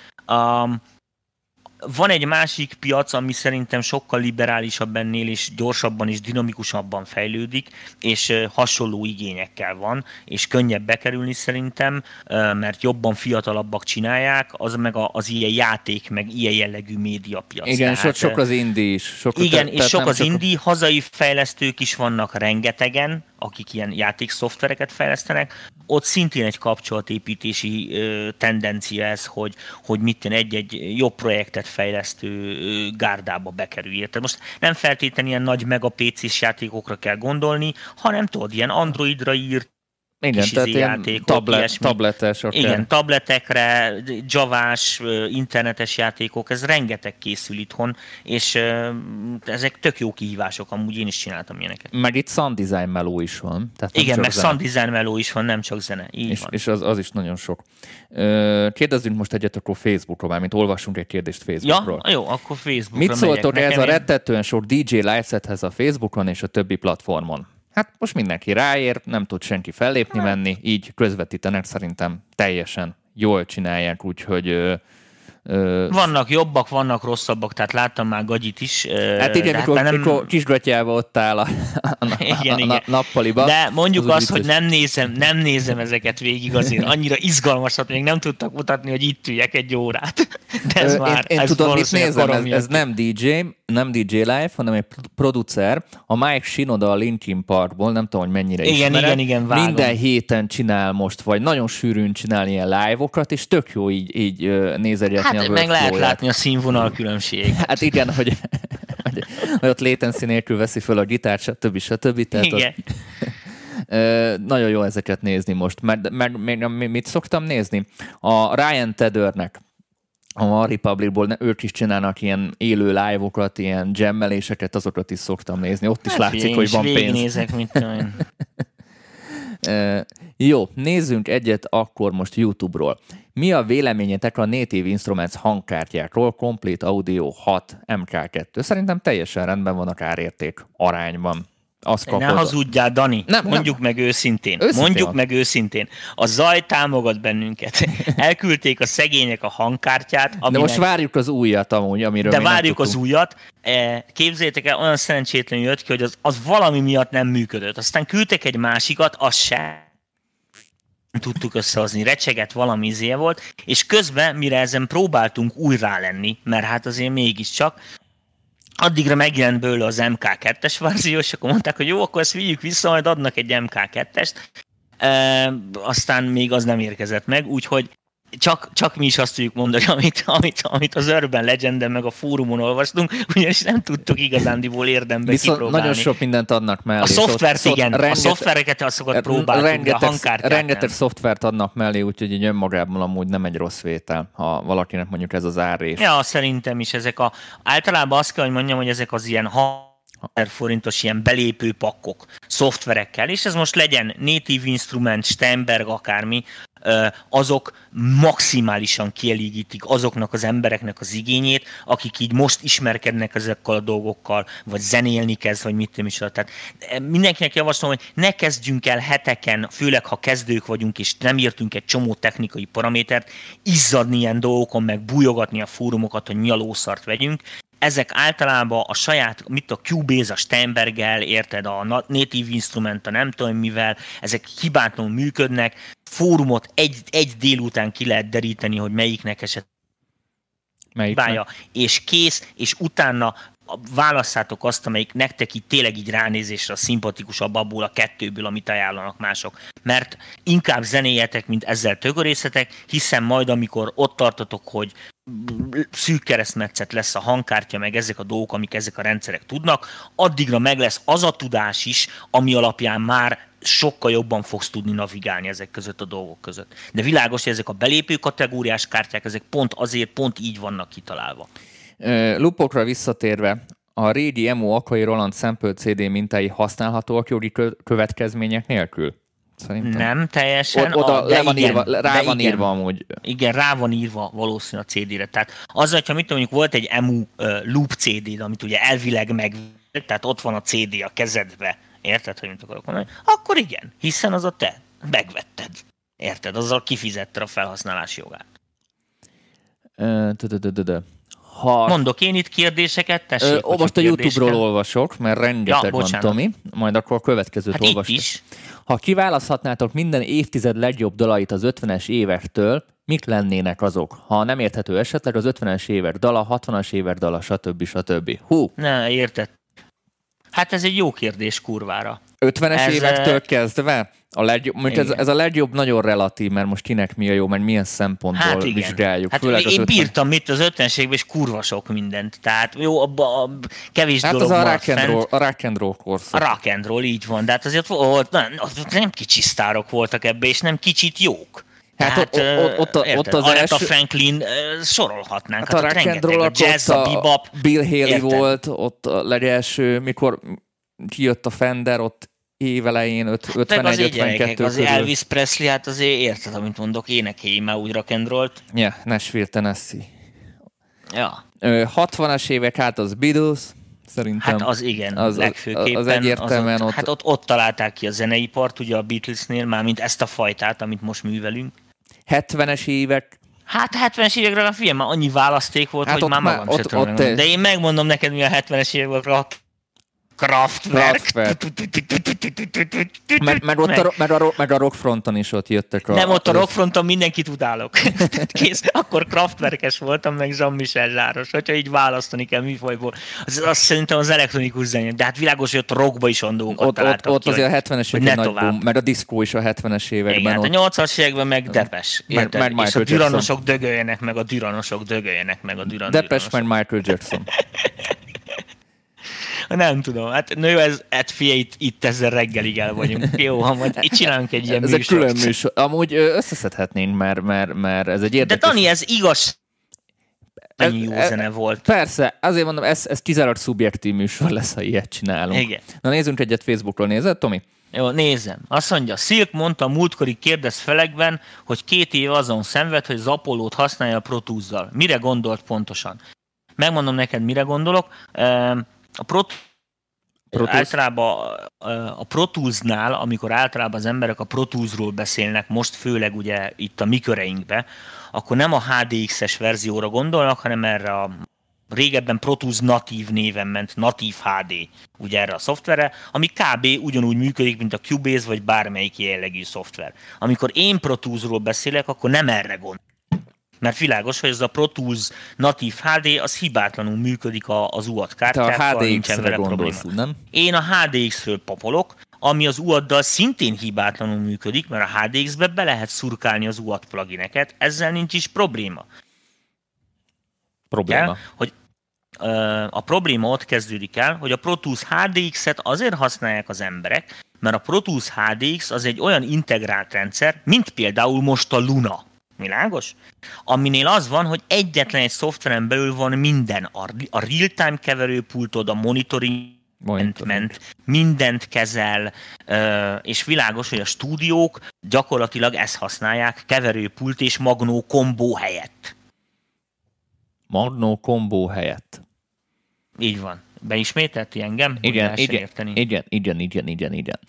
Van egy másik piac, ami szerintem sokkal liberálisabb ennél, és gyorsabban és dinamikusabban fejlődik, és hasonló igényekkel van, és könnyebb bekerülni szerintem, mert jobban fiatalabbak csinálják, az meg az ilyen játék, meg ilyen jellegű médiapiac. Igen, tehát, sok az indi is. Sok, igen, te, és sok az indi, hazai fejlesztők is vannak rengetegen, akik ilyen játékszoftvereket fejlesztenek, ott szintén egy kapcsolatépítési tendencia ez, hogy, hogy mit egy-egy jobb projektet fejlesztő gárdába bekerülj. Tehát most nem feltétlenül ilyen nagy mega PC-s játékokra kell gondolni, hanem tudod, ilyen Androidra írt igen, tehát izé játékok, tablet, ilyesmi. tabletes. Okay. Igen, tabletekre, javás, internetes játékok, ez rengeteg készül itthon, és ezek tök jó kihívások, amúgy én is csináltam ilyeneket. Meg itt sound design meló is van. Tehát Igen, meg zene. sound design meló is van, nem csak zene. Így és, van. és az, az is nagyon sok. Kérdezzünk most egyet akkor Facebookról, mint olvasunk egy kérdést Facebookról. Ja, jó, akkor Facebookra Mit szóltok ez a rettetően sok DJ livesethez a Facebookon és a többi platformon? Hát most mindenki ráér, nem tud senki fellépni hát. menni, így közvetítenek szerintem teljesen jól csinálják, úgyhogy vannak jobbak, vannak rosszabbak, tehát láttam már Gagyit is. Hát igen, mikor, hát nem... mikor kisgatyával ott áll a, a, igen, a, igen. a nappaliba. De mondjuk az azt, hogy nem nézem, nem nézem ezeket végig azért. Annyira izgalmasat, még nem tudtak mutatni, hogy itt üljek egy órát. De ez Ö, már, én, én ez tudom, mit nézem, ez, ez nem DJ, nem DJ Live, hanem egy producer, a Mike Shinoda a Linkin Parkból, nem tudom, hogy mennyire igen, ismered. Igen, igen, vágom. Minden héten csinál most, vagy nagyon sűrűn csinál ilyen live-okat, és tök jó így, így nézegetni hát, a meg lehet látni a színvonal különbség. Hát igen, hogy, hogy, hogy ott latency nélkül veszi föl a gitárt, stb. stb. Tehát igen. Ott, nagyon jó ezeket nézni most, mert, mert mert mit szoktam nézni? A Ryan Teddernek a Republicból ők is csinálnak ilyen élő live-okat, ilyen jammeléseket, azokat is szoktam nézni. Ott is hát, látszik, hogy van pénz. Nézek, mit tudom Jó, nézzünk egyet akkor most YouTube-ról. Mi a véleményetek a Native Instruments hangkártyákról, Complete Audio 6 MK2? Szerintem teljesen rendben van a kárérték arányban. Azt kapod. Ne hazudjál, Dani. Nem, Mondjuk nem. meg őszintén. őszintén. Mondjuk van. meg őszintén. A zaj támogat bennünket. Elküldték a szegények a hangkártyát. Aminek... De most várjuk az újat amúgy, amiről De várjuk az újat. E, képzeljétek el, olyan szerencsétlenül jött ki, hogy az, az valami miatt nem működött. Aztán küldtek egy másikat, az se tudtuk összehozni, recseget valami izé volt, és közben, mire ezen próbáltunk újra lenni, mert hát azért mégiscsak, addigra megjelent belőle az MK2-es verzió, és akkor mondták, hogy jó, akkor ezt vigyük vissza, majd adnak egy MK2-est, e, aztán még az nem érkezett meg, úgyhogy csak, csak mi is azt tudjuk mondani, amit, amit, amit az Urban legend meg a fórumon olvastunk, ugyanis nem tudtuk igazándiból érdembe Viszont kipróbálni. nagyon sok mindent adnak mellé. A szoftvert szóval, igen, rengeteg, a szoftvereket azokat próbáltunk, rengeteg, de a hangkártyát Rengeteg nem. szoftvert adnak mellé, úgyhogy így önmagában amúgy nem egy rossz vétel, ha valakinek mondjuk ez az árrés. Ja, szerintem is ezek a, általában azt kell, hogy mondjam, hogy ezek az ilyen ha forintos ilyen belépő pakkok, szoftverekkel, és ez most legyen Native Instrument, Steinberg, akármi, azok maximálisan kielégítik azoknak az embereknek az igényét, akik így most ismerkednek ezekkel a dolgokkal, vagy zenélni kezd, vagy mit tudom is. Tehát mindenkinek javaslom, hogy ne kezdjünk el heteken, főleg ha kezdők vagyunk, és nem értünk egy csomó technikai paramétert, izzadni ilyen dolgokon, meg bújogatni a fórumokat, hogy mi a lószart vegyünk, ezek általában a saját, mit a Cubase, a Steinberggel, érted, a Native Instrument, a nem tudom mivel, ezek hibátlanul működnek, fórumot egy, egy délután ki lehet deríteni, hogy melyiknek eset Bája, és kész, és utána válasszátok azt, amelyik nektek itt tényleg így ránézésre szimpatikusabb abból a kettőből, amit ajánlanak mások. Mert inkább zenéjetek, mint ezzel tögörészetek, hiszen majd, amikor ott tartotok, hogy szűk keresztmetszet lesz a hangkártya, meg ezek a dolgok, amik ezek a rendszerek tudnak, addigra meg lesz az a tudás is, ami alapján már sokkal jobban fogsz tudni navigálni ezek között a dolgok között. De világos, hogy ezek a belépő kategóriás kártyák, ezek pont azért, pont így vannak kitalálva. Lupokra visszatérve, a régi Emo Akai Roland Sample CD mintái használhatóak jogi következmények nélkül? Szerintem. Nem teljesen. O- oda a, le van igen, írva, rá van igen, írva amúgy. Igen, rá van írva valószínűleg a CD-re. Tehát az, hogyha mit mondjuk volt egy EMU uh, loop CD-d, amit ugye elvileg meg, tehát ott van a CD a kezedbe, érted, hogy mit akarok mondani, akkor igen, hiszen az a te, megvetted. Érted, azzal kifizetted a felhasználási jogát. Ha... Mondok én itt kérdéseket, tessék. Ö, most a YouTube-ról olvasok, mert rengeteg Ja, van. Tomi. Majd akkor a következőt Hát olvasd. is. Ha kiválaszthatnátok minden évtized legjobb dalait az 50-es évektől, mik lennének azok? Ha nem érthető esetleg az 50-es évek dala, 60-as évek dala, stb. stb. Hú, Ne, érted. Hát ez egy jó kérdés kurvára. 50-es Ez, évektől eh, kezdve? A legjobb, mondjuk ez, Igen. ez a legjobb nagyon relatív, mert most kinek mi a jó, mert milyen szempontból Hát igen. vizsgáljuk. Hát főleg én az 50 bírtam itt az 50-es években, és kurva sok mindent. Tehát jó, abba a kevés Hát dolog az a rock, and roll, a rock and roll A korszak. rock and roll, így van. De hát azért volt, nem, nem kicsi sztárok voltak ebbe, és nem kicsit jók. Hát ott- ott- ott a- érted? ott az Aretha első- Franklin sorolhatnánk. Hát a Hát, rock ott and roll a jazz, ott a bebop. Bill Haley Érted? volt, ott a legelső, mikor kijött a Fender, ott évelején, öt- Meg azért 51-52 gyerekek, az körül. Elvis Presley, hát azért érted, amit mondok, énekelj már úgy rock and rollt. Ja, Nashville, Tennessee. Ja, Ö, 60-as évek, hát az Beatles, szerintem. hát az igen, az- az, legfőképpen. az egyértelműen ott, ott- Hát ott, ott találták ki a zeneipart, ugye a Beatlesnél, mármint ezt a fajtát, amit most művelünk. 70-es évek, Hát 70-es évekre a film már annyi választék volt, Hát hogy ott már magam ott- tudom ott megmondani. te- De én megmondom neked, mi a 70-es évekre Kraftwerk. Kraftwerk. meg, ott a, rockfronton is ott jöttek a... Nem, ott a rockfronton mindenkit utálok. Tehát Kész. Akkor Kraftwerkes voltam, meg Jean-Michel Zsáros. Hogyha így választani kell műfajból, az, az szerintem az elektronikus zene. De hát világos, hogy ott a rockba is dolgokat Ott, ott, ott ki, azért a hogy- 70-es hogy évek nagy tovább. boom, meg a diszkó is a 70-es években. Igen, hát ott, a 80-as években meg Depes. Meg- meg és Michael a düranosok dögöljenek meg, a düranosok dögöljenek meg, a düran Depes, düranosok. meg Michael Jackson. Nem tudom, hát nő, ez, hát figyelj, itt, itt ezzel reggelig el vagyunk. Jó, ha majd itt csinálunk egy ilyen ez egy műsort. külön műsor. Amúgy összeszedhetnénk, mert, mert, mert ez egy De érdekes... Dani, ez igaz, mennyi jó ez- zene volt. Persze, azért mondom, ez, ez kizárólag szubjektív műsor lesz, ha ilyet csinálunk. Igen. Na nézzünk egyet Facebookról, nézed, Tomi? Jó, nézem. Azt mondja, Silk mondta a múltkori kérdez felekben, hogy két év azon szenved, hogy az Apollo-t használja a Pro Tools-zal. Mire gondolt pontosan? Megmondom neked, mire gondolok. A Pro, Pro általában a Pro Tools-nál, amikor általában az emberek a Pro Tools-ról beszélnek, most főleg ugye itt a mi köreinkbe, akkor nem a HDX-es verzióra gondolnak, hanem erre a régebben Pro Tools natív néven ment, natív HD, ugye erre a szoftverre, ami kb. ugyanúgy működik, mint a Cubase, vagy bármelyik jellegű szoftver. Amikor én Pro Tools-ról beszélek, akkor nem erre gondolok. Mert világos, hogy ez a Pro Tools natív HD, az hibátlanul működik a- az UAD Te kártyákkal, a nincsen vele gondolsz, probléma. nem? Én a HDX-ről papolok, ami az UAD-dal szintén hibátlanul működik, mert a HDX-be be lehet szurkálni az UAD plugineket, ezzel nincs is probléma. Probléma. El, hogy a probléma ott kezdődik el, hogy a Pro Tools HDX-et azért használják az emberek, mert a Pro Tools HDX az egy olyan integrált rendszer, mint például most a Luna. Világos? Aminél az van, hogy egyetlen egy szoftveren belül van minden. A, real-time keverőpultod, a monitoring ment, ment, mindent kezel, és világos, hogy a stúdiók gyakorlatilag ezt használják keverőpult és magnó kombó helyett. Magnó kombó helyett. Így van. Beismételti engem? hogy Igen, lehessen igen, érteni? igen, igen, igen, igen, igen.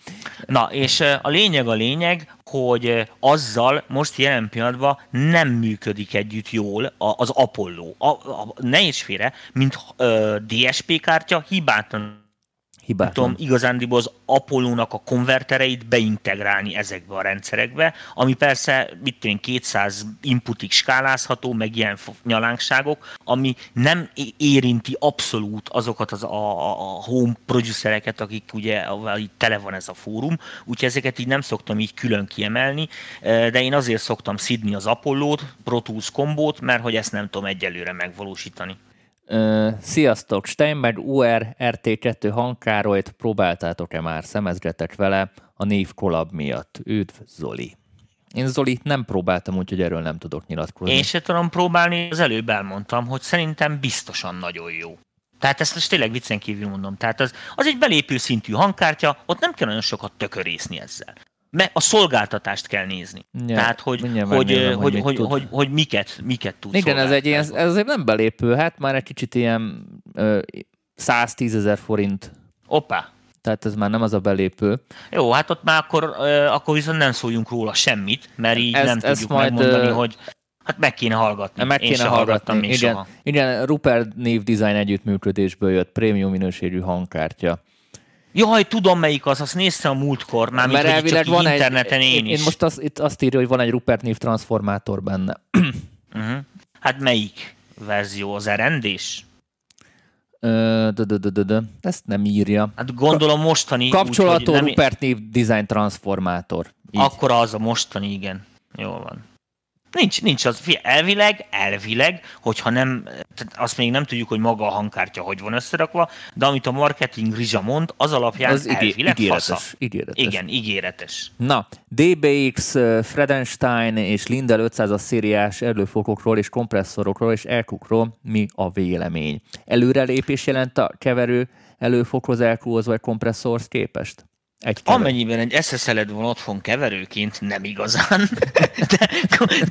Na, és a lényeg a lényeg, hogy azzal most jelen pillanatban nem működik együtt jól az Apollo. A, a, ne is félre, mint ö, DSP kártya hibátlan Hibátlan. tudom igazándiból az Apollo-nak a konvertereit beintegrálni ezekbe a rendszerekbe, ami persze, mit én, 200 inputig skálázható, meg ilyen nyalánkságok, ami nem érinti abszolút azokat az a, a, home producereket, akik ugye, itt tele van ez a fórum, úgyhogy ezeket így nem szoktam így külön kiemelni, de én azért szoktam szidni az Apollo-t, Pro Tools kombót, mert hogy ezt nem tudom egyelőre megvalósítani. Sziasztok! Steinberg UR RT2 hangkárolyt próbáltátok-e már? Szemezgetek vele a név kolab miatt. Üdv, Zoli! Én Zolit nem próbáltam, úgyhogy erről nem tudok nyilatkozni. Én se tudom próbálni, az előbb elmondtam, hogy szerintem biztosan nagyon jó. Tehát ezt most tényleg viccen kívül mondom. Tehát az, az egy belépő szintű hangkártya, ott nem kell nagyon sokat tökörészni ezzel. Mert a szolgáltatást kell nézni. Ja, Tehát, hogy, hogy, megnézem, hogy, hogy hogy, tud. hogy, hogy, miket, miket tud Igen, ez egy ilyen, ez azért nem belépő, hát már egy kicsit ilyen ö, 110 ezer forint, Opa. tehát ez már nem az a belépő. Jó, hát ott már akkor, ö, akkor viszont nem szóljunk róla semmit, mert így Ezt- nem ezt tudjuk majd, megmondani, ö, hogy Hát meg kéne hallgatni. Meg Én kéne hallgattam hallgatni. még Igen, soha. igen, Rupert név design együttműködésből jött prémium minőségű hangkártya. Jaj, tudom melyik az, azt néztem a múltkor, már mint hogy csak így interneten egy, én is. Én most azt, itt azt írja, hogy van egy Rupert név transformátor benne. Uh-huh. Hát melyik verzió? Az erendés? Ö. Ezt nem írja. Hát gondolom mostani. Kapcsolató Rupert név design transformátor. Így. Akkor az a mostani, igen. Jól van. Nincs, nincs az. Elvileg, elvileg, hogyha nem, tehát azt még nem tudjuk, hogy maga a hangkártya hogy van összerakva, de amit a marketing rizsa mond, az alapján az elvileg fasza. ígéretes. ígéretes. Igen, ígéretes. Na, DBX, Fredenstein és Lindel 500-as szériás előfokokról és kompresszorokról és elkukról mi a vélemény? Előrelépés jelent a keverő előfokhoz, elkúhoz vagy kompresszorhoz képest? Egy. Amennyiben egy SSL-ed van otthon keverőként, nem igazán, de,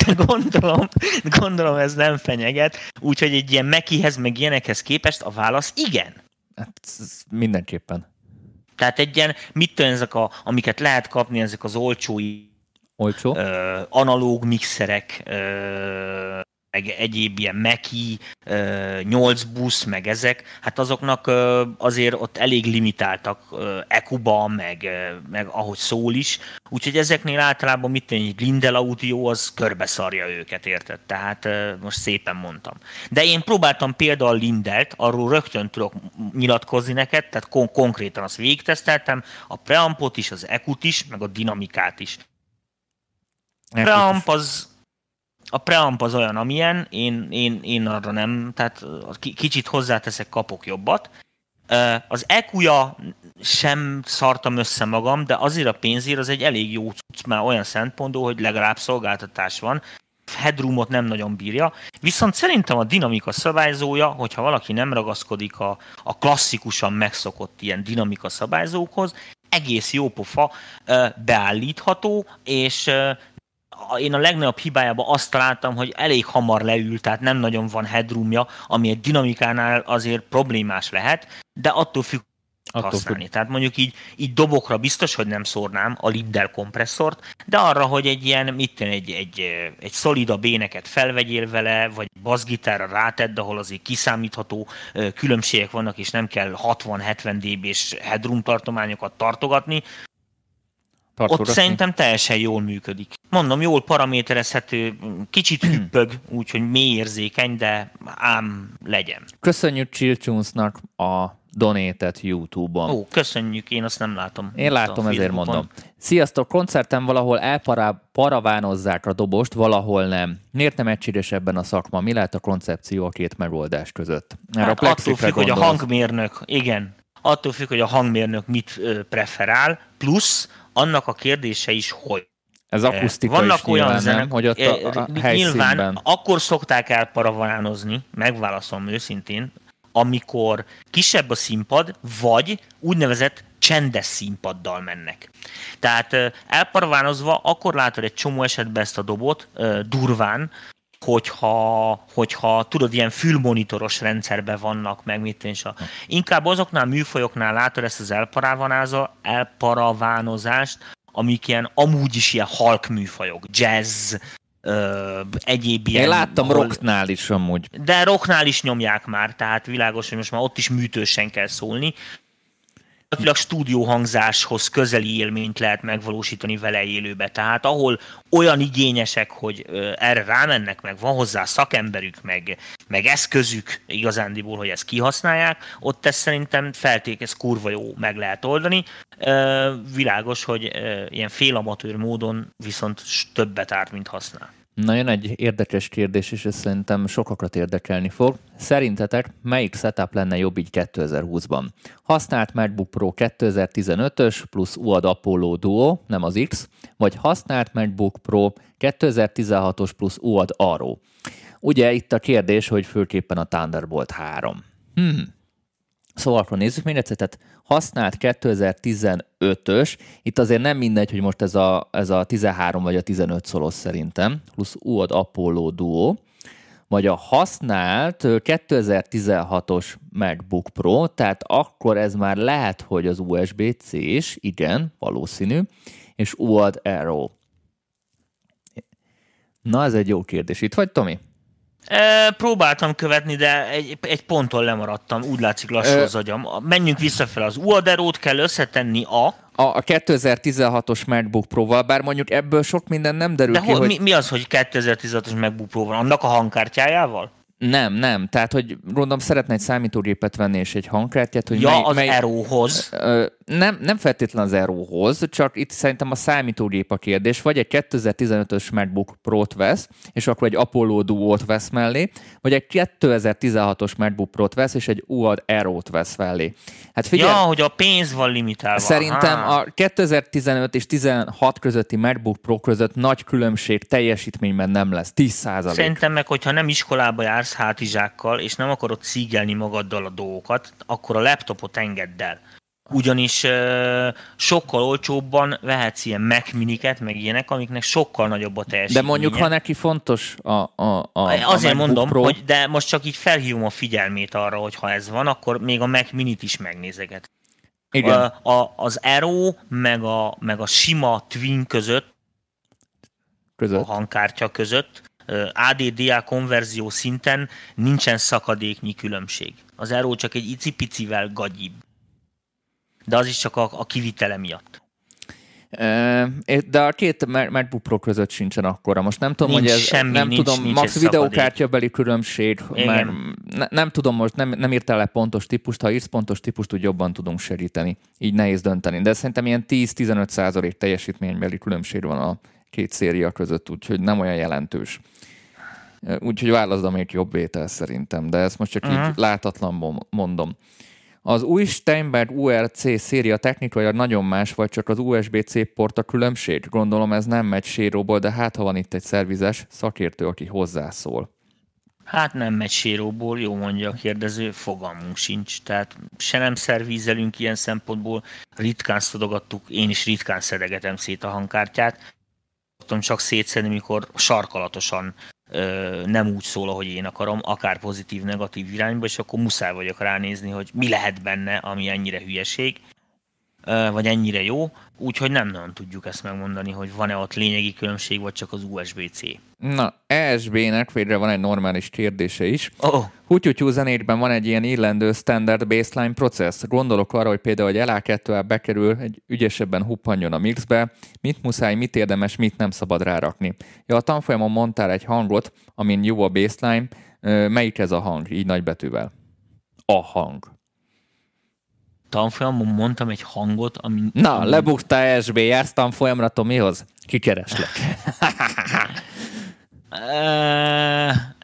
de gondolom, gondolom ez nem fenyeget, úgyhogy egy ilyen Mekihez, meg ilyenekhez képest a válasz igen. Hát, mindenképpen. Tehát egy ilyen, mit tudom, ezek a, amiket lehet kapni, ezek az olcsó Olcsó. ö, analóg mixerek, ö, meg egyéb ilyen Meki, ö, 8 busz, meg ezek, hát azoknak azért ott elég limitáltak EQ-ba, meg, meg ahogy szól is, úgyhogy ezeknél általában mit tenni, egy Lindel Audio az körbeszarja őket, érted? Tehát most szépen mondtam. De én próbáltam például Lindelt, arról rögtön tudok nyilatkozni neked, tehát kon- konkrétan azt végigteszteltem, a preampot is, az EQ-t is, meg a dinamikát is. Preamp az, a preamp az olyan, amilyen, én, én, én arra nem, tehát ki- kicsit hozzáteszek, kapok jobbat. Az EQ-ja sem szartam össze magam, de azért a pénzért az egy elég jó cucc már olyan szempontból, hogy legalább szolgáltatás van. Headroomot nem nagyon bírja, viszont szerintem a dinamika szabályzója, hogyha valaki nem ragaszkodik a, a klasszikusan megszokott ilyen dinamika szabályzókhoz, egész jó pofa, beállítható, és én a legnagyobb hibájában azt találtam, hogy elég hamar leül, tehát nem nagyon van headroomja, ami egy dinamikánál azért problémás lehet, de attól függ, Attól használni. Tehát mondjuk így, így dobokra biztos, hogy nem szórnám a Lindel kompresszort, de arra, hogy egy ilyen, mit tenni, egy, egy, egy szolidabb éneket felvegyél vele, vagy bassgitárra rátedd, ahol azért kiszámítható különbségek vannak, és nem kell 60-70 dB-s headroom tartományokat tartogatni, ott Tartogatni. szerintem teljesen jól működik. Mondom, jól paraméterezhető, kicsit hüppög, úgyhogy mély érzékeny, de ám legyen. Köszönjük Chilltunesnak a donétet YouTube-on. Ó, köszönjük, én azt nem látom. Én látom, ezért mondom. Sziasztok, koncerten valahol elparavánozzák a dobost, valahol nem. Miért nem egységes ebben a szakma? Mi lehet a koncepció a két megoldás között? Erre Hát a attól függ, hogy a hangmérnök, igen, attól függ, hogy a hangmérnök mit preferál, plusz annak a kérdése is, hogy Ez akusztika vannak is olyan nyilván, zenek, nem? Hogy ott a, a eh, helyszínben. nyilván akkor szokták elparavanánozni, megválaszolom őszintén, amikor kisebb a színpad, vagy úgynevezett csendes színpaddal mennek. Tehát ö, elparavánozva akkor látod egy csomó esetben ezt a dobot durván, hogyha, hogyha tudod, ilyen fülmonitoros rendszerben vannak, meg mit én a... Inkább azoknál a műfajoknál látod ezt az elparavánozást, amik ilyen amúgy is ilyen halk műfajok, jazz, ö, egyéb ilyen... Én láttam ahol- rocknál is amúgy. de rocknál is nyomják már, tehát világos, hogy most már ott is műtősen kell szólni. Gyakorlatilag stúdióhangzáshoz közeli élményt lehet megvalósítani vele élőbe. Tehát ahol olyan igényesek, hogy erre rámennek, meg van hozzá szakemberük, meg, meg eszközük igazándiból, hogy ezt kihasználják, ott ezt szerintem felték, ez kurva jó meg lehet oldani. Világos, hogy ilyen félamatőr módon viszont többet árt, mint használ. Na jön egy érdekes kérdés, és ez szerintem sokakat érdekelni fog. Szerintetek melyik setup lenne jobb így 2020-ban? Használt MacBook Pro 2015-ös plusz UAD Apollo Duo, nem az X, vagy használt MacBook Pro 2016-os plusz UAD Aro? Ugye itt a kérdés, hogy főképpen a Thunderbolt 3. Hmm. Szóval akkor nézzük még egyszer, tehát használt 2015-ös, itt azért nem mindegy, hogy most ez a, ez a 13 vagy a 15 szolos szerintem, plusz UAD Apollo Duo, vagy a használt ö, 2016-os MacBook Pro, tehát akkor ez már lehet, hogy az USB-C-s, igen, valószínű, és UAD Aero. Na, ez egy jó kérdés. Itt vagy, Tomi? E, próbáltam követni, de egy, egy ponton lemaradtam. Úgy látszik lassú az agyam. Menjünk visszafelé. Az UADERO-t kell összetenni a... A, a 2016-os MacBook Pro-val, bár mondjuk ebből sok minden nem derül de ki, ho, hogy... mi, mi az, hogy 2016-os MacBook Pro van? Annak a hangkártyájával? Nem, nem. Tehát, hogy gondolom szeretne egy számítógépet venni és egy hangkártyát, hogy ja, mely, az mely, Aerohoz. Ö, nem, nem feltétlen az Aerohoz, csak itt szerintem a számítógép a kérdés. Vagy egy 2015-ös MacBook Pro-t vesz, és akkor egy Apollo Duo-t vesz mellé, vagy egy 2016-os MacBook Pro-t vesz, és egy UAD Aero-t vesz mellé. Hát figyelj, ja, hogy a pénz van limitálva. Szerintem Há. a 2015 és 16 közötti MacBook Pro között nagy különbség teljesítményben nem lesz. 10% Szerintem meg, hogyha nem iskolába jársz hátizsákkal, és nem akarod szígelni magaddal a dolgokat, akkor a laptopot engedd el ugyanis uh, sokkal olcsóbban vehetsz ilyen Mac miniket, meg ilyenek, amiknek sokkal nagyobb a teljesítménye. De mondjuk, ha neki fontos a, a, a Azért a mondom, Pro... hogy de most csak így felhívom a figyelmét arra, hogy ha ez van, akkor még a Mac minit is megnézeget. Igen. A, a, az Aero meg a, meg a sima Twin között, között, a hangkártya között, ADDA konverzió szinten nincsen szakadéknyi különbség. Az Aero csak egy icipicivel gagyibb de az is csak a, a kivitele miatt. De a két MacBook Pro között sincsen akkora. Most nem tudom, nincs hogy ez, semmi, nem nincs, tudom, nincs max videókártyabeli különbség, Igen. mert ne, nem tudom most, nem, nem írtál le pontos típust, ha írsz pontos típust, úgy jobban tudunk segíteni. Így nehéz dönteni. De szerintem ilyen 10-15 százalék teljesítménybeli különbség van a két széria között, úgyhogy nem olyan jelentős. Úgyhogy válaszd, amelyik jobb vétel szerintem, de ezt most csak uh-huh. így mhm. látatlanban mondom. Az új Steinberg URC széria technikailag nagyon más, vagy csak az USB-C port a különbség? Gondolom ez nem megy séróból, de hát ha van itt egy szervizes szakértő, aki hozzászól. Hát nem megy séróból, jó mondja a kérdező, fogalmunk sincs. Tehát se nem szervízelünk ilyen szempontból, ritkán szodogattuk, én is ritkán szedegetem szét a hangkártyát. Tudom csak szétszedni, mikor sarkalatosan nem úgy szól, ahogy én akarom, akár pozitív, negatív irányba, és akkor muszáj vagyok ránézni, hogy mi lehet benne, ami ennyire hülyeség, vagy ennyire jó, úgyhogy nem nagyon tudjuk ezt megmondani, hogy van-e ott lényegi különbség, vagy csak az USB-C. Na, ESB-nek végre van egy normális kérdése is. Oh. Hutyutyú zenésben van egy ilyen illendő standard baseline process. Gondolok arra, hogy például egy la 2 bekerül, egy ügyesebben huppanjon a mixbe, mit muszáj, mit érdemes, mit nem szabad rárakni. Ja, a tanfolyamon mondtál egy hangot, amin jó a baseline, melyik ez a hang, így nagybetűvel? A hang tanfolyamon mondtam egy hangot, ami... Na, ami... lebuktál SB, jársz tanfolyamra Tomihoz? Kikereslek.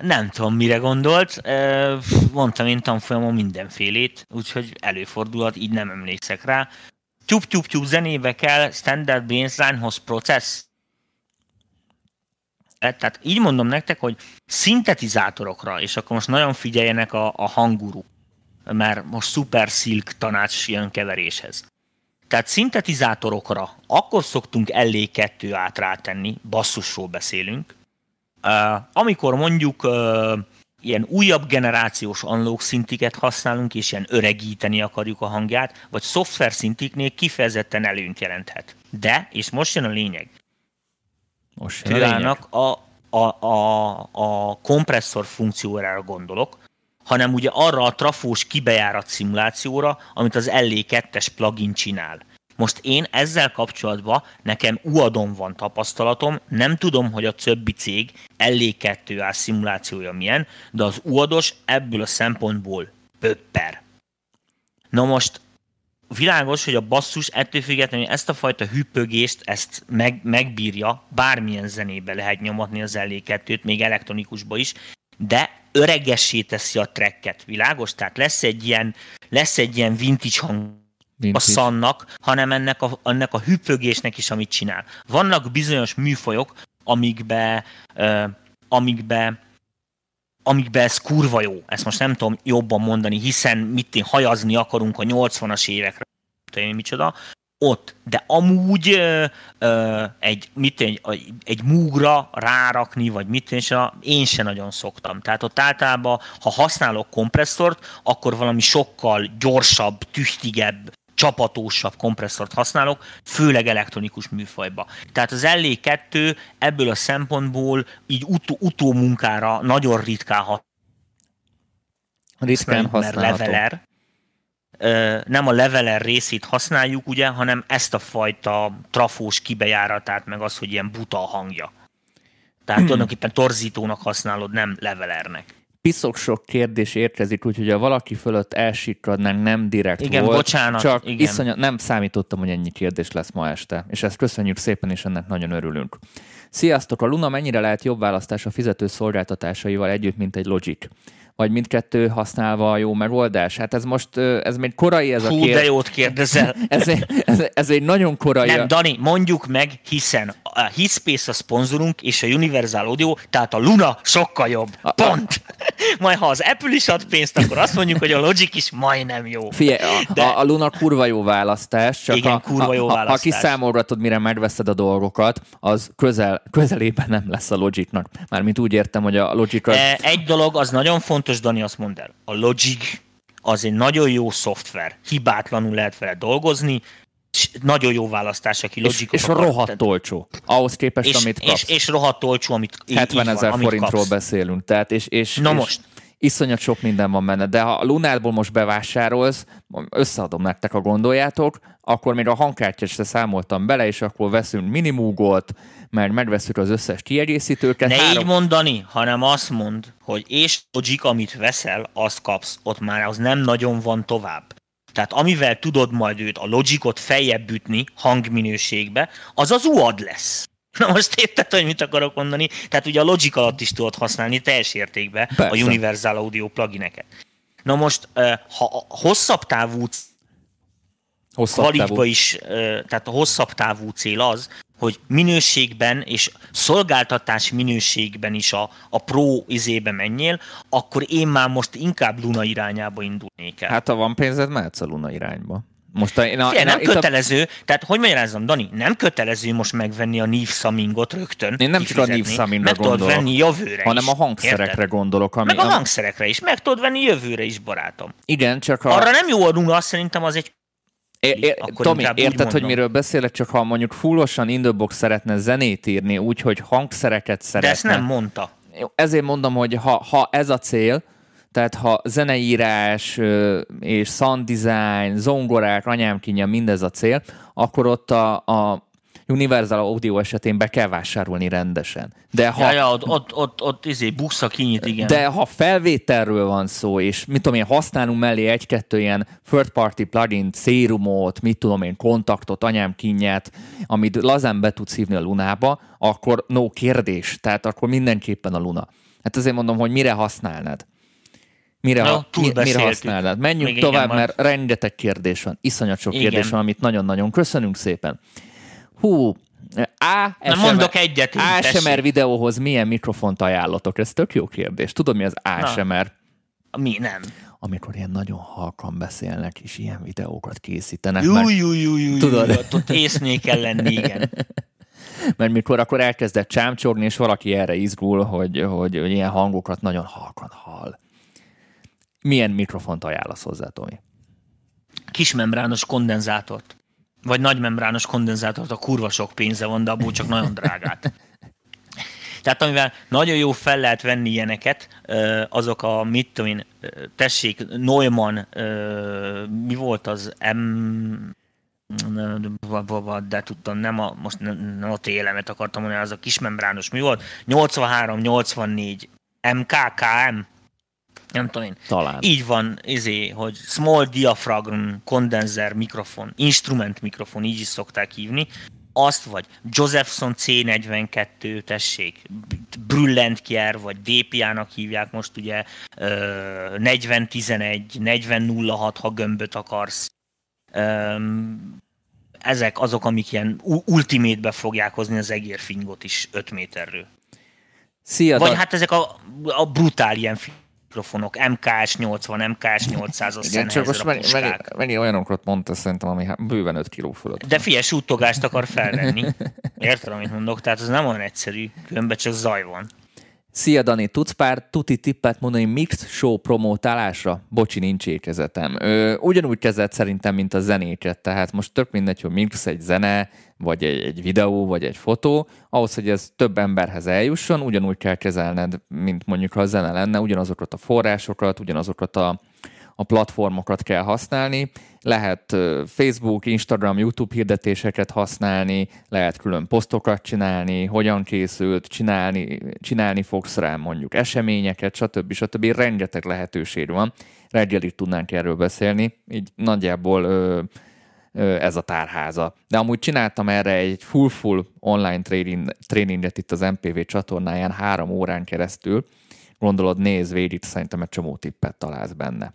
nem tudom, mire gondolt. mondtam én tanfolyamon mindenfélét, úgyhogy előfordulhat, így nem emlékszek rá. tyup tyup tyup zenébe kell standard baselinehoz process. E, tehát így mondom nektek, hogy szintetizátorokra, és akkor most nagyon figyeljenek a, a hanguruk mert most Super Silk tanács jön keveréshez. Tehát szintetizátorokra akkor szoktunk LA2 át rátenni, basszusról beszélünk, amikor mondjuk ilyen újabb generációs analóg szintiket használunk, és ilyen öregíteni akarjuk a hangját, vagy szoftver szintiknél kifejezetten előnyt jelenthet. De, és most jön a lényeg, most jön a, lényeg. a, a, a, a kompresszor funkciójára gondolok, hanem ugye arra a trafós kibejárat szimulációra, amit az LE2-es plugin csinál. Most én ezzel kapcsolatban nekem uadon van tapasztalatom, nem tudom, hogy a többi cég LE2A szimulációja milyen, de az uados ebből a szempontból pöpper. Na most világos, hogy a basszus ettől függetlenül ezt a fajta hüppögést, ezt meg, megbírja, bármilyen zenébe lehet nyomatni az LE2-t, még elektronikusba is, de öregessé teszi a tracket, világos? Tehát lesz egy ilyen, lesz egy ilyen vintage hang a szannak, hanem ennek a, ennek a hüppögésnek is, amit csinál. Vannak bizonyos műfajok, amikbe, uh, amikbe amikbe ez kurva jó. Ezt most nem tudom jobban mondani, hiszen mit én hajazni akarunk a 80-as évekre, tudom micsoda, ott, de amúgy ö, ö, egy, mit egy, egy múgra rárakni, vagy mit én, én se nagyon szoktam. Tehát ott általában, ha használok kompresszort, akkor valami sokkal gyorsabb, tüchtigebb, csapatósabb kompresszort használok, főleg elektronikus műfajba. Tehát az LE2 ebből a szempontból így utó, utómunkára nagyon ritkán hat. Ritkán használható. leveler, nem a leveler részét használjuk, ugye, hanem ezt a fajta trafós kibejáratát, meg az, hogy ilyen buta a hangja. Tehát tulajdonképpen torzítónak használod, nem levelernek piszok sok kérdés érkezik, úgyhogy ha valaki fölött elsikradnánk, nem direkt igen, volt. bocsánat, csak igen. Iszonyat, nem számítottam, hogy ennyi kérdés lesz ma este, és ezt köszönjük szépen, és ennek nagyon örülünk. Sziasztok! A Luna mennyire lehet jobb választás a fizető szolgáltatásaival együtt, mint egy Logic? Vagy mindkettő használva a jó megoldás? Hát ez most, ez még korai ez Hú, a kérdés. de jót kérdezel. ez, egy, ez, ez egy nagyon korai... Nem, Dani, mondjuk meg, hiszen a Hitspace a szponzorunk, és a Universal Audio, tehát a Luna sokkal jobb. Pont! Majd ha az Apple is ad pénzt, akkor azt mondjuk, hogy a Logic is majdnem jó. Figyelj, a, De... a, a Luna kurva jó választás, csak Igen, a, kurva jó a, választás. ha kiszámolgatod, mire megveszed a dolgokat, az közel, közelében nem lesz a Logicnak. Mármint úgy értem, hogy a Logic az... E, egy dolog, az nagyon fontos, Dani azt mondd el. A Logic az egy nagyon jó szoftver. Hibátlanul lehet vele dolgozni, és nagyon jó választás, aki logikot És, és rohadt olcsó. Ahhoz képest, és, amit kapsz. És, és rohadt olcsó, amit 70 ezer forintról kapsz. beszélünk. Tehát és, és, Na és most. Iszonyat sok minden van benne, de ha a Lunárból most bevásárolsz, összeadom nektek a gondoljátok, akkor még a hangkártyát se számoltam bele, és akkor veszünk minimúgot, mert megveszünk az összes kiegészítőket. Ne három... így mondani, hanem azt mond, hogy és Logic, amit veszel, azt kapsz. Ott már az nem nagyon van tovább. Tehát amivel tudod majd őt a logikot feljebb ütni hangminőségbe, az az UAD lesz. Na most érted, hogy mit akarok mondani? Tehát ugye a Logic alatt is tudod használni teljes értékben Persze. a Universal Audio plugineket. Na most, ha hosszabb távú hosszabb távú. is, tehát a hosszabb távú cél az, hogy minőségben és szolgáltatás minőségben is a, a pro izébe menjél, akkor én már most inkább Luna irányába indulnék el. Hát ha van pénzed, mehetsz a Luna irányba. Most a, én a, Fie, nem a, kötelező, a... tehát hogy magyarázzam, Dani, nem kötelező most megvenni a Neve Samingot rögtön. Én nem csak a Neve Samingra gondolok, tudod venni jövőre hanem is, a hangszerekre érted? gondolok. Ami, meg a hangszerekre is, meg tudod venni jövőre is, barátom. Igen, csak a... Arra nem jó a Luna, szerintem az egy É, é, Tomi, érted, hogy miről beszélek, csak ha mondjuk fullosan Indobox szeretne zenét írni, úgyhogy hangszereket szeretne. De ezt nem mondta. Ezért mondom, hogy ha, ha ez a cél, tehát ha zeneírás és sound design, zongorák, anyámkínja, mindez a cél, akkor ott a, a Universal Audio esetén be kell vásárolni rendesen. De ha, ja, ja, ott, ott, ott, ott izé, buksz a kinyit, igen. De ha felvételről van szó, és mit tudom én, használunk mellé egy-kettő ilyen third party plugin, szérumot, mit tudom én, kontaktot, anyám kinyet, amit lazán be tudsz hívni a Lunába, akkor no kérdés, tehát akkor mindenképpen a Luna. Hát azért mondom, hogy mire használnád. Mire, no, mi, mire használnád? Menjünk Még tovább, igen, mert rengeteg kérdés van, iszonyat sok igen. kérdés van, amit nagyon-nagyon köszönünk szépen. Hú, ASMR, mondok egyet. ASMR videóhoz milyen mikrofont ajánlatok? Ez tök jó kérdés. Tudod, mi az ASMR? Na. Mi nem? Amikor ilyen nagyon halkan beszélnek, és ilyen videókat készítenek. Jú, mert, jú, jú, jú, tudod? Jú, ott észné kell lenni, igen. mert mikor akkor elkezdett csámcsorni, és valaki erre izgul, hogy, hogy, hogy ilyen hangokat nagyon halkan hall. Milyen mikrofont ajánlasz hozzá, Tomi? Kismembrános kondenzátort. Vagy nagymembrános kondenzátort, a kurva sok pénze van, de abból csak nagyon drágát. Tehát amivel nagyon jó fel lehet venni ilyeneket, azok a, mit tudom én, tessék, Neumann, mi volt az M de tudtam, nem a, most nem, a TLM-et akartam mondani, az a kismembrános mi volt? 83-84 MKKM, nem tudom én. Talán. Így van, izé, hogy small diaphragm condenser mikrofon, instrument mikrofon, így is szokták hívni. Azt vagy Josephson C42, tessék, Brüllentkjer, vagy DPA-nak hívják most ugye, 4011, 4006, ha gömböt akarsz. Ezek azok, amik ilyen ultimate-be fogják hozni az egérfingot is 5 méterről. Szia, Vagy hát ezek a, a brutál ilyen mikrofonok, MKS 80, MKS 800, az Igen, csak most mennyi, mennyi, mennyi olyanokat mondta szerintem, ami bőven 5 kiló fölött. De figyelj, sútogást akar felvenni. Érted, amit mondok? Tehát ez nem olyan egyszerű, különben csak zaj van. Szia Dani, tudsz pár tuti tippet mondani mix show promótálásra? Bocsi, nincs ékezetem. Ö, ugyanúgy kezelt szerintem, mint a zenéket, tehát most tök mindegy, hogy mix egy zene, vagy egy, egy videó, vagy egy fotó, ahhoz, hogy ez több emberhez eljusson, ugyanúgy kell kezelned, mint mondjuk ha a zene lenne, ugyanazokat a forrásokat, ugyanazokat a, a platformokat kell használni. Lehet Facebook, Instagram, YouTube hirdetéseket használni, lehet külön posztokat csinálni, hogyan készült, csinálni, csinálni fogsz rá mondjuk eseményeket, stb. stb. Rengeteg lehetőség van. Reggelig tudnánk erről beszélni, így nagyjából ö, ö, ez a tárháza. De amúgy csináltam erre egy full-full online training, tréninget itt az MPV csatornáján három órán keresztül. Gondolod, nézd végig, szerintem egy csomó tippet találsz benne.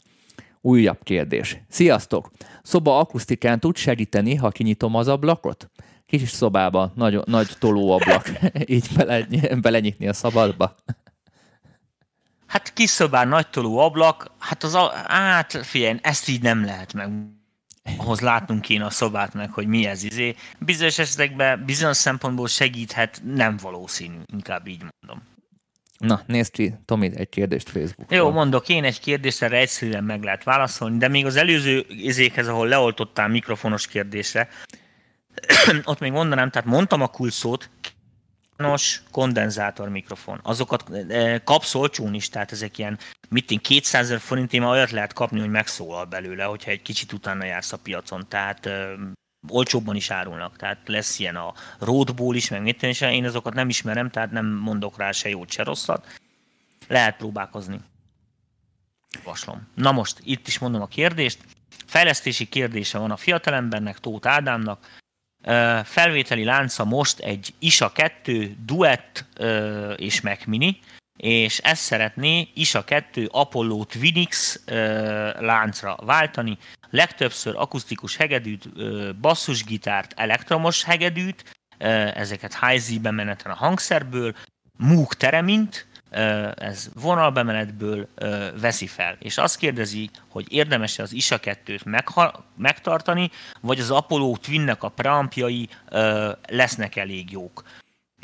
Újabb kérdés. Sziasztok! Szoba akusztikán tud segíteni, ha kinyitom az ablakot? Kis szobába, nagy, nagy tolóablak, így bele, belenyitni a szabadba. Hát kis szobán, nagy toló ablak, hát az a, hát figyelj, ezt így nem lehet meg ahhoz látnunk kéne a szobát meg, hogy mi ez izé. Bizonyos esetekben bizonyos szempontból segíthet, nem valószínű, inkább így mondom. Na, nézd ki, Tomi, egy kérdést Facebook. Jó, mondok én egy kérdést, erre egyszerűen meg lehet válaszolni, de még az előző izékhez, ahol leoltottál mikrofonos kérdésre, ott még mondanám, tehát mondtam a kulszót, nos kondenzátor mikrofon. Azokat e, kapsz olcsón is, tehát ezek ilyen, mit én, 200 ezer forintért már olyat lehet kapni, hogy megszólal belőle, hogyha egy kicsit utána jársz a piacon. Tehát e, olcsóbban is árulnak, tehát lesz ilyen a roadból is, meg mit és én azokat nem ismerem, tehát nem mondok rá se jót, se rosszat. Lehet próbálkozni. Vaslom. Na most, itt is mondom a kérdést. Fejlesztési kérdése van a fiatalembernek, Tóth Ádámnak. Felvételi lánca most egy ISA 2 Duet és Mac Mini, és ezt szeretné ISA 2 Apollo Twinix láncra váltani, legtöbbször akusztikus hegedűt, basszusgitárt, elektromos hegedűt, ezeket high bemeneten a hangszerből, Moog teremint, ez vonalbemenetből veszi fel. És azt kérdezi, hogy érdemes-e az ISA 2-t megtartani, vagy az Apollo Twinnek a preampjai lesznek elég jók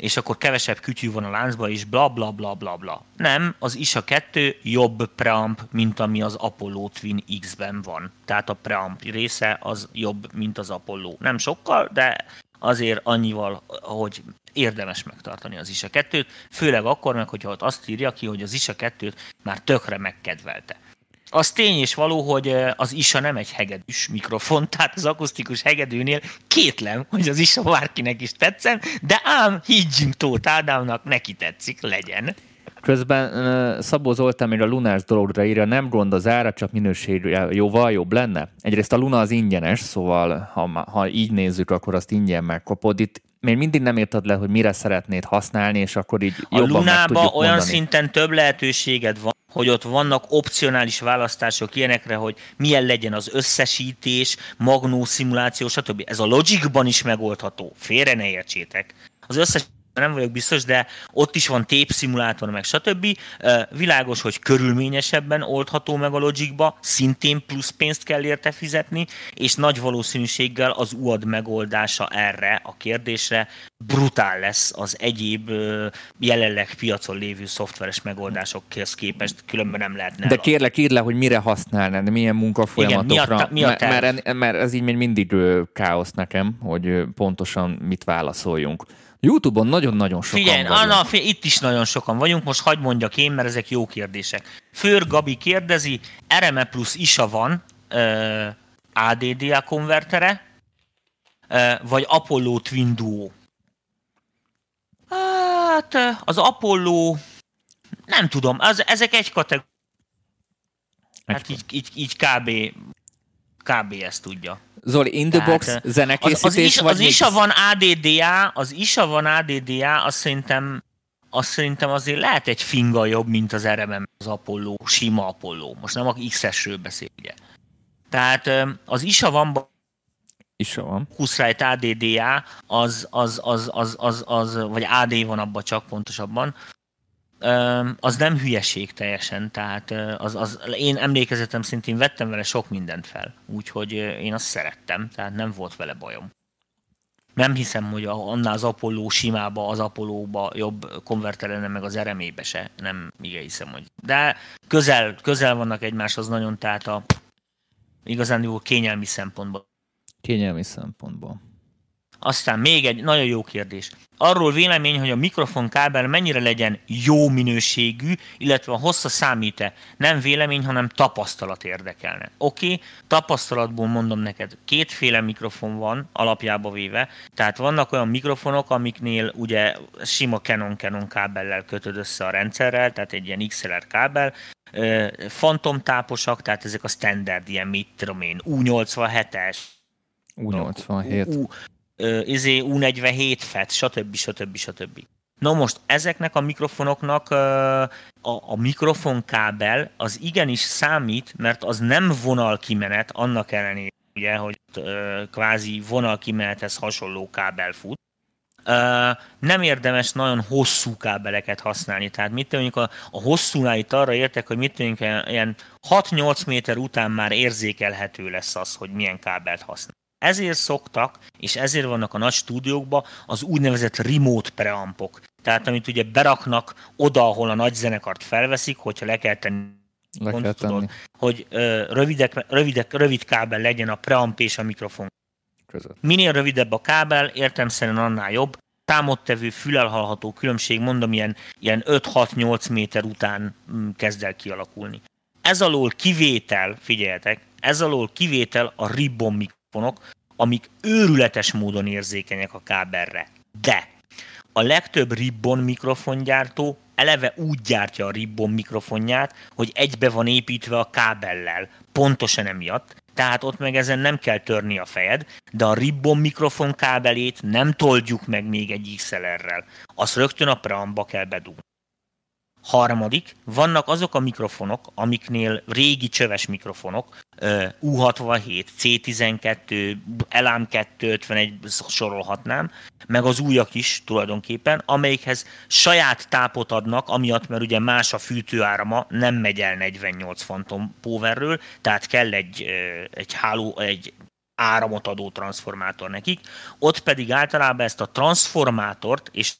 és akkor kevesebb kütyű van a láncba, és bla bla bla bla bla. Nem, az ISA 2 jobb preamp, mint ami az Apollo Twin X-ben van. Tehát a preamp része az jobb, mint az Apollo. Nem sokkal, de azért annyival, hogy érdemes megtartani az ISA 2-t, főleg akkor meg, hogyha ott azt írja ki, hogy az ISA 2-t már tökre megkedvelte. Az tény és való, hogy az ISA nem egy hegedűs mikrofon, tehát az akusztikus hegedűnél kétlem, hogy az ISA bárkinek is tetszen, de ám higgyünk Tóth Ádámnak, neki tetszik, legyen. Közben Szabó Zoltán még a lunás dologra írja, nem gond az ára, csak minőség jóval jobb lenne. Egyrészt a Luna az ingyenes, szóval ha, ha így nézzük, akkor azt ingyen megkapod. Itt még mindig nem érted le, hogy mire szeretnéd használni, és akkor így a jobban Lunába meg olyan mondani. szinten több lehetőséged van, hogy ott vannak opcionális választások ilyenekre, hogy milyen legyen az összesítés, magnó szimuláció, stb. Ez a Logicban is megoldható. Félre ne értsétek. Az összes nem vagyok biztos, de ott is van szimulátor, meg stb. Világos, hogy körülményesebben oldható meg a Logicba, szintén plusz pénzt kell érte fizetni, és nagy valószínűséggel az UAD megoldása erre a kérdésre brutál lesz az egyéb jelenleg piacon lévő szoftveres megoldásokhoz képest, különben nem lehetne. De kérlek, írd le, hogy mire használnád, milyen munkafolyamatokra, Igen, mi a, mi a mert, mert ez így még mindig káosz nekem, hogy pontosan mit válaszoljunk. Youtube-on nagyon-nagyon sokan Figyelj, vagyunk. Anna, figyelj, itt is nagyon sokan vagyunk, most hagyd mondjak én, mert ezek jó kérdések. Főr Gabi kérdezi, RME plusz ISA van, uh, ADDA konvertere, uh, vagy Apollo Twin Duo? Hát az Apollo, nem tudom, az, ezek egy kategória. Hát így, így, így kb. kb. ezt tudja. Zoli, in the box Tehát, zenekészítés az, az, is, vagy az ISA van ADDA, az ISA van ADDA, azt szerintem, azt szerintem azért lehet egy finga jobb, mint az RMM, az Apollo, sima Apollo. Most nem a XS-ről beszél, ugye. Tehát az ISA van ISA van. Focusrite ADDA, az, az, az, az, az, az, vagy AD van abban csak pontosabban, az nem hülyeség teljesen, tehát az, az, én emlékezetem szintén vettem vele sok mindent fel, úgyhogy én azt szerettem, tehát nem volt vele bajom. Nem hiszem, hogy annál az Apollo simába, az Apollo-ba jobb konverter lenne, meg az RME-be se. Nem igen hiszem, hogy... De közel, közel vannak egymáshoz nagyon, tehát a igazán jó kényelmi szempontból. Kényelmi szempontból. Aztán még egy nagyon jó kérdés. Arról vélemény, hogy a mikrofonkábel mennyire legyen jó minőségű, illetve a hossza számít-e. Nem vélemény, hanem tapasztalat érdekelne. Oké, okay, tapasztalatból mondom neked, kétféle mikrofon van alapjába véve, tehát vannak olyan mikrofonok, amiknél ugye sima Canon-Canon kábellel kötöd össze a rendszerrel, tehát egy ilyen XLR kábel, fantomtáposak, tehát ezek a standard ilyen, mit tudom én, U87-es, U87. U, izé U47 FET, stb. stb. stb. Na most ezeknek a mikrofonoknak a, a mikrofonkábel az igenis számít, mert az nem vonalkimenet, annak ellenére, ugye, hogy kvázi vonalkimenethez hasonló kábel fut. Nem érdemes nagyon hosszú kábeleket használni, tehát mit mondjuk a, a hosszúnál itt arra értek, hogy mit mondjuk ilyen 6-8 méter után már érzékelhető lesz az, hogy milyen kábelt használ. Ezért szoktak, és ezért vannak a nagy stúdiókban az úgynevezett remote preampok. Tehát amit ugye beraknak oda, ahol a nagy zenekart felveszik, hogyha le kell tenni le kell tenni. Tudod, hogy ö, rövidek, rövidek, rövid kábel legyen a preamp és a mikrofon között. Minél rövidebb a kábel, értelmszerűen annál jobb. Támottevő, fülelhallható különbség, mondom, ilyen, ilyen 5-6-8 méter után mm, kezd el kialakulni. Ez alól kivétel, figyeljetek, ez alól kivétel a ribbon mikrofon mikrofonok, amik őrületes módon érzékenyek a kábelre. De a legtöbb ribbon mikrofongyártó eleve úgy gyártja a ribbon mikrofonját, hogy egybe van építve a kábellel. Pontosan emiatt. Tehát ott meg ezen nem kell törni a fejed, de a ribbon mikrofon kábelét nem toldjuk meg még egy XLR-rel. Azt rögtön a preamba kell bedugni. Harmadik, vannak azok a mikrofonok, amiknél régi csöves mikrofonok, U67, C12, LAM 251 sorolhatnám, meg az újak is tulajdonképpen, amelyikhez saját tápot adnak, amiatt, mert ugye más a fűtőárama, nem megy el 48 Phantom Powerről, tehát kell egy, egy háló, egy áramot adó transformátor nekik, ott pedig általában ezt a transformátort és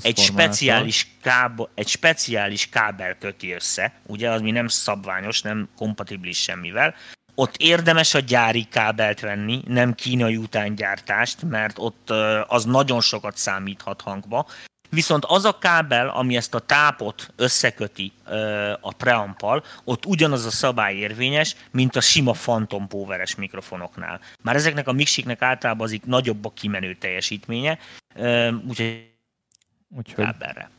egy speciális, kábel, egy speciális kábel köti össze, ugye, az mi nem szabványos, nem kompatibilis semmivel. Ott érdemes a gyári kábelt venni, nem kínai utángyártást, mert ott az nagyon sokat számíthat hangba. Viszont az a kábel, ami ezt a tápot összeköti a preampal, ott ugyanaz a szabály érvényes, mint a sima Phantom Poweres mikrofonoknál. Már ezeknek a mixiknek általában azik nagyobb a kimenő teljesítménye, úgyhogy Úgyhogy... Kábelre.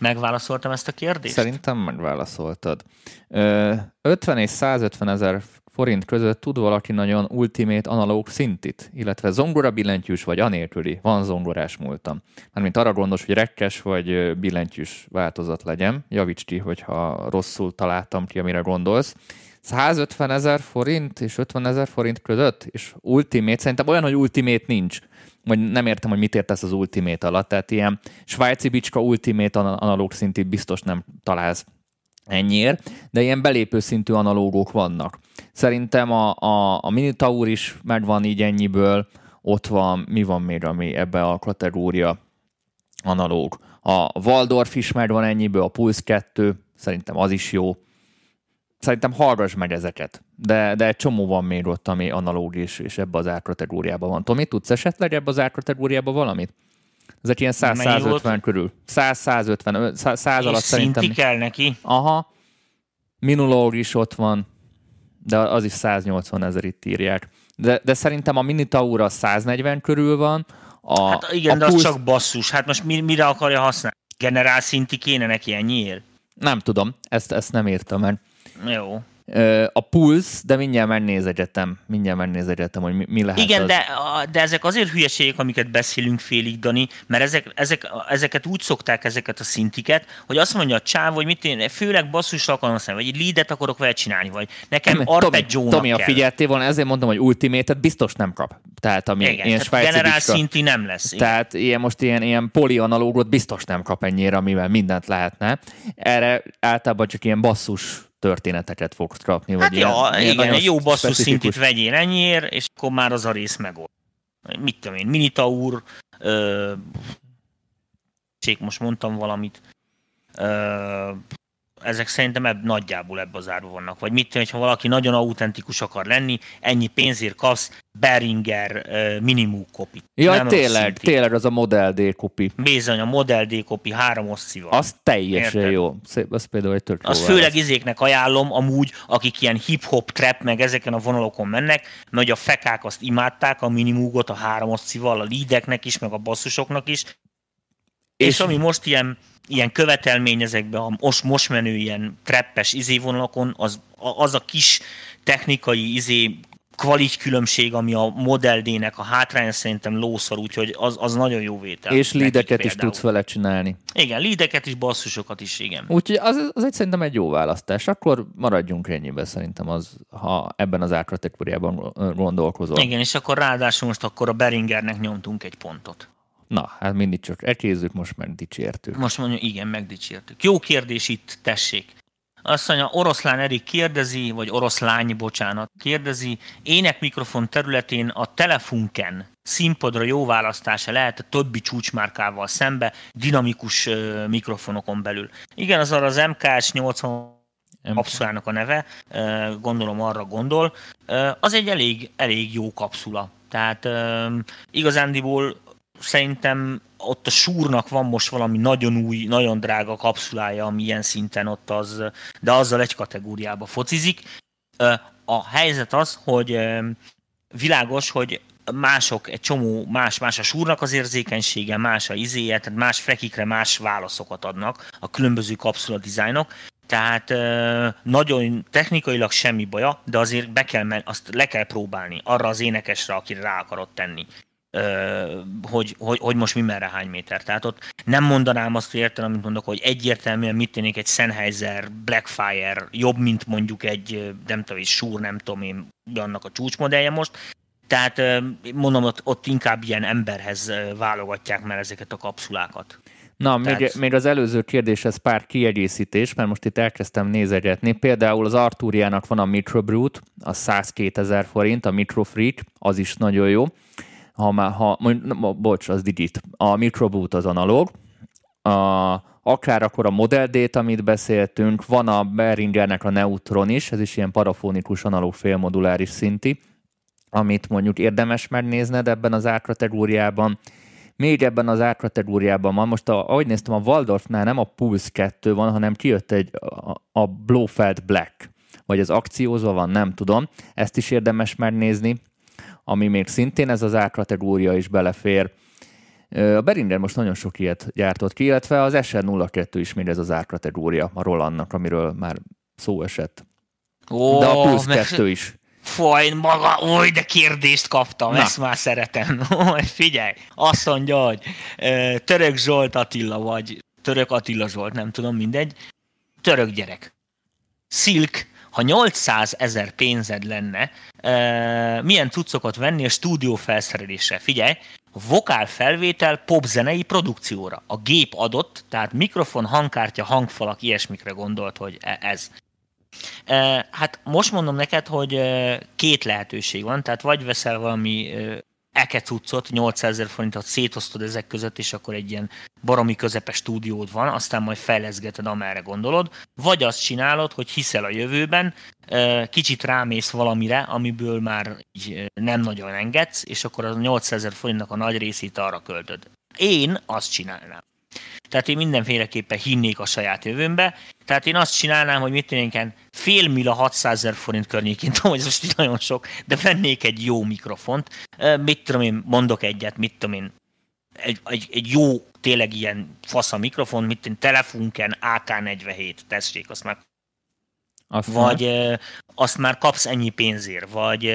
Megválaszoltam ezt a kérdést? Szerintem megválaszoltad. 50 és 150 ezer forint között tud valaki nagyon ultimate analóg szintit, illetve zongora billentyűs vagy anélküli, van zongorás múltam. Mármint arra gondos, hogy rekkes vagy billentyűs változat legyen. Javíts ki, hogyha rosszul találtam ki, amire gondolsz. 150 ezer forint és 50 ezer forint között, és ultimate, szerintem olyan, hogy ultimate nincs vagy nem értem, hogy mit értesz az Ultimate alatt, tehát ilyen svájci bicska Ultimate analóg szintű biztos nem találsz ennyiért, de ilyen belépő szintű analógok vannak. Szerintem a, a, a Minitaur is megvan így ennyiből, ott van, mi van még, ami ebbe a kategória analóg. A Waldorf is megvan ennyiből, a Pulse 2, szerintem az is jó szerintem hallgass meg ezeket. De, de egy csomó van még ott, ami analóg is, és ebbe az árkategóriában van. Tomi, tudsz esetleg ebbe az árkategóriában valamit? Ezek ilyen 100-150 körül. 100-150, 100, 100 alatt szerintem. kell neki. Aha. Minulóg is ott van, de az is 180 ezer itt írják. De, de szerintem a Minitaur 140 körül van. A, hát igen, a de az csak basszus. Hát most mire akarja használni? Generál szinti kéne neki ennyiért? Nem tudom, ezt, ezt nem írtam, mert jó. A Pulse, de mindjárt megnézegetem, mindjárt megnézegetem, hogy mi, mi lehet Igen, az. de, de ezek azért hülyeségek, amiket beszélünk félig, Dani, mert ezek, ezek, ezeket úgy szokták ezeket a szintiket, hogy azt mondja a csáv, hogy mit én, főleg basszusra akarom használni, vagy egy leadet akarok vele csinálni, vagy nekem arpeggiónak Tomi, Tomi, a figyeltél volna, ezért mondom, hogy ultimate biztos nem kap. Tehát ami Igen, ilyen tehát generál szinti nem lesz. Tehát ilyen, most ilyen, ilyen polianalógot biztos nem kap ennyire, amivel mindent lehetne. Erre általában csak ilyen basszus történeteket fogsz kapni. Hát vagy ja, ilyen, igen, ilyen jó basszus szintit vegyél ennyiért, és akkor már az a rész megold. mit tudom én, Minitaur, ö, most mondtam valamit, ö, ezek szerintem ebb, nagyjából ebbe az árba vannak. Vagy mit tudom, ha valaki nagyon autentikus akar lenni, ennyi pénzért kapsz Beringer uh, minimum kopit. Ja, nem tényleg, tényleg az a Model D kopi. Bizony, a Model D kopi három oszcival. Az teljesen Érted? jó. Szép, az például egy tök Az főleg izéknek ajánlom, amúgy, akik ilyen hip-hop, trap, meg ezeken a vonalokon mennek, mert a fekák azt imádták, a minimúgot, a három oszcival, a leadeknek is, meg a basszusoknak is. És, és ami most ilyen ilyen követelmény ezekben a most, most menő ilyen treppes izévonalakon, az, az a kis technikai izé kvalit különbség, ami a Model D-nek a hátránya szerintem lószor, úgyhogy az, az nagyon jó vétel. És lídeket is tudsz vele csinálni. Igen, lídeket is, basszusokat is, igen. Úgyhogy az, az egy szerintem egy jó választás. Akkor maradjunk ennyiben szerintem, az, ha ebben az árkategóriában gondolkozol. Igen, és akkor ráadásul most akkor a Beringernek nyomtunk egy pontot. Na, hát mindig csak ekézzük, most meg dicsértük. Most mondja, igen, megdicsértük. Jó kérdés itt, tessék. Azt mondja, oroszlán Erik kérdezi, vagy oroszlány, bocsánat, kérdezi, ének mikrofon területén a Telefunken színpadra jó választása lehet a többi csúcsmárkával szembe, dinamikus uh, mikrofonokon belül. Igen, az arra az MKS 80 kapszulának a neve, uh, gondolom arra gondol. Uh, az egy elég, elég jó kapszula. Tehát igazándiból szerintem ott a súrnak van most valami nagyon új, nagyon drága kapszulája, ami ilyen szinten ott az, de azzal egy kategóriába focizik. A helyzet az, hogy világos, hogy mások, egy csomó más, más a súrnak az érzékenysége, más a izéje, tehát más frekikre más válaszokat adnak a különböző kapszula dizájnok, tehát nagyon technikailag semmi baja, de azért be kell, azt le kell próbálni arra az énekesre, akire rá akarod tenni hogy, hogy, hogy most mi merre hány méter. Tehát ott nem mondanám azt, hogy értem, amit mondok, hogy egyértelműen mit tűnik egy Sennheiser, Blackfire jobb, mint mondjuk egy, nem tudom, egy Shure, nem tudom én, annak a csúcsmodellje most. Tehát mondom, ott, ott inkább ilyen emberhez válogatják már ezeket a kapszulákat. Na, Tehát... még, még az előző kérdéshez pár kiegészítés, mert most itt elkezdtem nézegetni. Például az Arturiának van a Metro Brute, a 102 ezer forint, a Metro Freak, az is nagyon jó ha már, ha, mondj, bocs, az digit, a Microboot az analóg, a, akár akkor a Model amit beszéltünk, van a Behringernek a Neutron is, ez is ilyen parafonikus analóg félmoduláris szinti, amit mondjuk érdemes megnézned ebben az árkategóriában. Még ebben az árkategóriában van, most a, ahogy néztem, a Waldorfnál nem a Pulse 2 van, hanem kijött egy a, a Blofeld Black, vagy az akciózva van, nem tudom. Ezt is érdemes megnézni ami még szintén ez az árkategória is belefér. A Beringer most nagyon sok ilyet gyártott ki, illetve az SR02 is még ez az árkategória a Rolandnak, amiről már szó esett. Ó, De a Pulse 2 is. Faj, maga, oly, de kérdést kaptam, Na. ezt már szeretem. Figyelj, azt mondja, hogy Török Zsolt Attila, vagy Török Attila Zsolt, nem tudom, mindegy. Török gyerek. Silk ha 800 ezer pénzed lenne, uh, milyen cuccokat venni a stúdió felszerelésre? Figyelj, vokál felvétel popzenei produkcióra. A gép adott, tehát mikrofon, hangkártya, hangfalak, ilyesmikre gondolt, hogy e- ez. Hát most mondom neked, hogy két lehetőség van, tehát vagy veszel valami eke cuccot, 800 ezer forintot szétosztod ezek között, és akkor egy ilyen baromi közepes stúdiód van, aztán majd fejleszgeted, amerre gondolod, vagy azt csinálod, hogy hiszel a jövőben, kicsit rámész valamire, amiből már így nem nagyon engedsz, és akkor a 800 ezer forintnak a nagy részét arra költöd. Én azt csinálnám. Tehát én mindenféleképpen hinnék a saját jövőmbe. Tehát én azt csinálnám, hogy mit tűnik, fél mila 600 ezer forint környékén, tudom, hogy ez most nagyon sok, de vennék egy jó mikrofont. Mit tudom én, mondok egyet, mit tudom én, egy, egy, egy jó, tényleg ilyen fasz a mikrofon, mint én, Telefunken AK47, tessék, azt már azt vagy e, azt már kapsz ennyi pénzért, vagy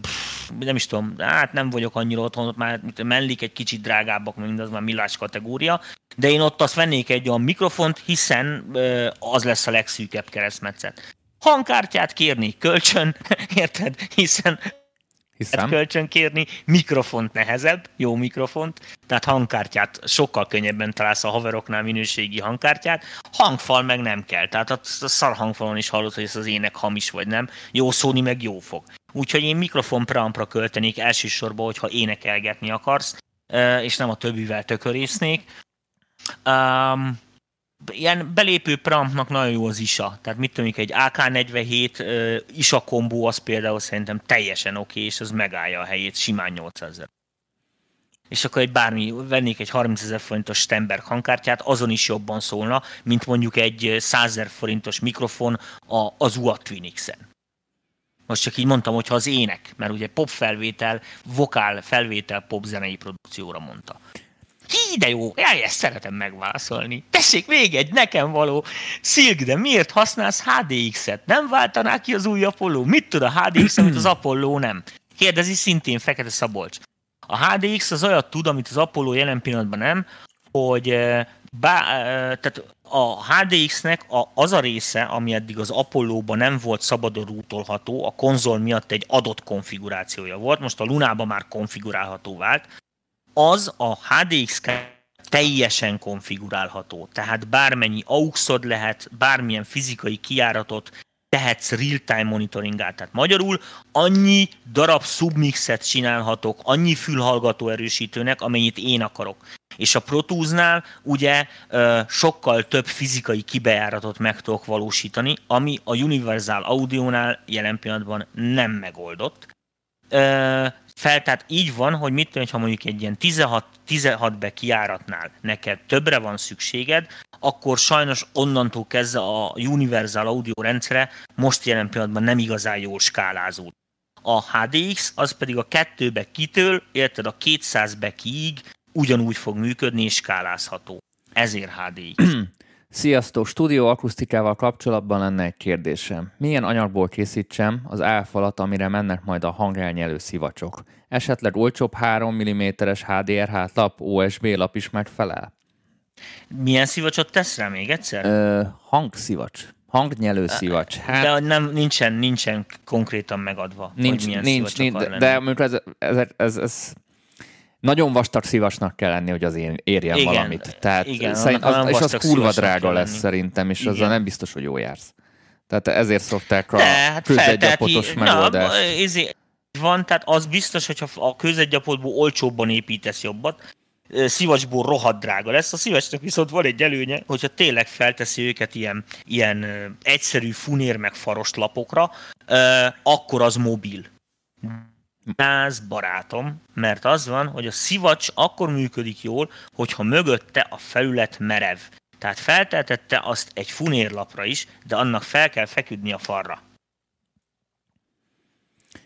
pff, nem is tudom, hát nem vagyok annyira otthon, ott már mellik egy kicsit drágábbak, mint az már millás kategória, de én ott azt vennék egy olyan mikrofont, hiszen az lesz a legszűkebb keresztmetszet. Hangkártyát kérni, kölcsön, érted? Hiszen Hiszem. kölcsön kérni, mikrofont nehezebb, jó mikrofont, tehát hangkártyát sokkal könnyebben találsz a haveroknál minőségi hangkártyát, hangfal meg nem kell, tehát a, szar hangfalon is hallod, hogy ez az ének hamis vagy nem, jó szóni meg jó fog. Úgyhogy én mikrofon preampra költenék elsősorban, hogyha énekelgetni akarsz, és nem a többivel tökörésznék. Um, ilyen belépő preampnak nagyon jó az ISA. Tehát mit tudom, egy AK-47 uh, ISA kombó az például szerintem teljesen oké, okay, és az megállja a helyét simán 800 ezer. És akkor egy bármi, vennék egy 30 ezer forintos Stenberg hangkártyát, azon is jobban szólna, mint mondjuk egy 100 ezer forintos mikrofon a, az UA Twinix-en. Most csak így mondtam, hogyha az ének, mert ugye pop felvétel, vokál felvétel pop zenei produkcióra mondta. Hí, de jó, jaj, ezt szeretem megválaszolni. Tessék, még egy nekem való. Szilk, de miért használsz HDX-et? Nem váltaná ki az új Apollo? Mit tud a HDX, amit az Apollo nem? Kérdezi szintén Fekete Szabolcs. A HDX az olyat tud, amit az Apollo jelen pillanatban nem, hogy eh, bá, eh, tehát a HDX-nek a, az a része, ami eddig az Apollo-ban nem volt szabadon rútolható, a konzol miatt egy adott konfigurációja volt, most a Lunában már konfigurálható vált, az a HDX teljesen konfigurálható. Tehát bármennyi AUX-od lehet, bármilyen fizikai kiáratot tehetsz real-time monitoringát. Tehát magyarul annyi darab submixet csinálhatok, annyi fülhallgató erősítőnek, amennyit én akarok. És a Pro Tools-nál ugye sokkal több fizikai kibejáratot meg tudok valósítani, ami a Universal Audio-nál jelen pillanatban nem megoldott fel, tehát így van, hogy mit tudom, ha mondjuk egy ilyen 16, 16 be kiáratnál neked többre van szükséged, akkor sajnos onnantól kezdve a Universal Audio rendszere most jelen pillanatban nem igazán jól skálázód. A HDX az pedig a kettőbe kitől, érted, a 200 be kiig ugyanúgy fog működni és skálázható. Ezért HDX. Sziasztok! Stúdió akusztikával kapcsolatban lenne egy kérdésem. Milyen anyagból készítsem az álfalat, amire mennek majd a hangelnyelő szivacsok? Esetleg olcsóbb 3 mm-es HDR lap, OSB lap is megfelel? Milyen szivacsot tesz rá még egyszer? Ö, hangszivacs. Hangnyelő szivacs. Hát, de nem, nincsen, nincsen konkrétan megadva, nincs, hogy milyen nincs, nincs, de, de mondjuk ez, ez, ez, ez nagyon vastag szívasnak kell lenni, hogy az én érjen igen, valamit. Tehát igen, szerint, az, és az kurva drága lesz lenni. szerintem, és igen. azzal nem biztos, hogy jó jársz. Tehát ezért szokták a hát közegyapotos megoldást. Izé, van, tehát az biztos, hogyha a közegyapotból olcsóbban építesz jobbat, szivacsból rohadt drága lesz. A szívacsnak viszont van egy előnye, hogyha tényleg felteszi őket ilyen, ilyen egyszerű funér meg faros lapokra, akkor az mobil Náz barátom, mert az van, hogy a szivacs akkor működik jól, hogyha mögötte a felület merev. Tehát felteltette azt egy funérlapra is, de annak fel kell feküdni a falra.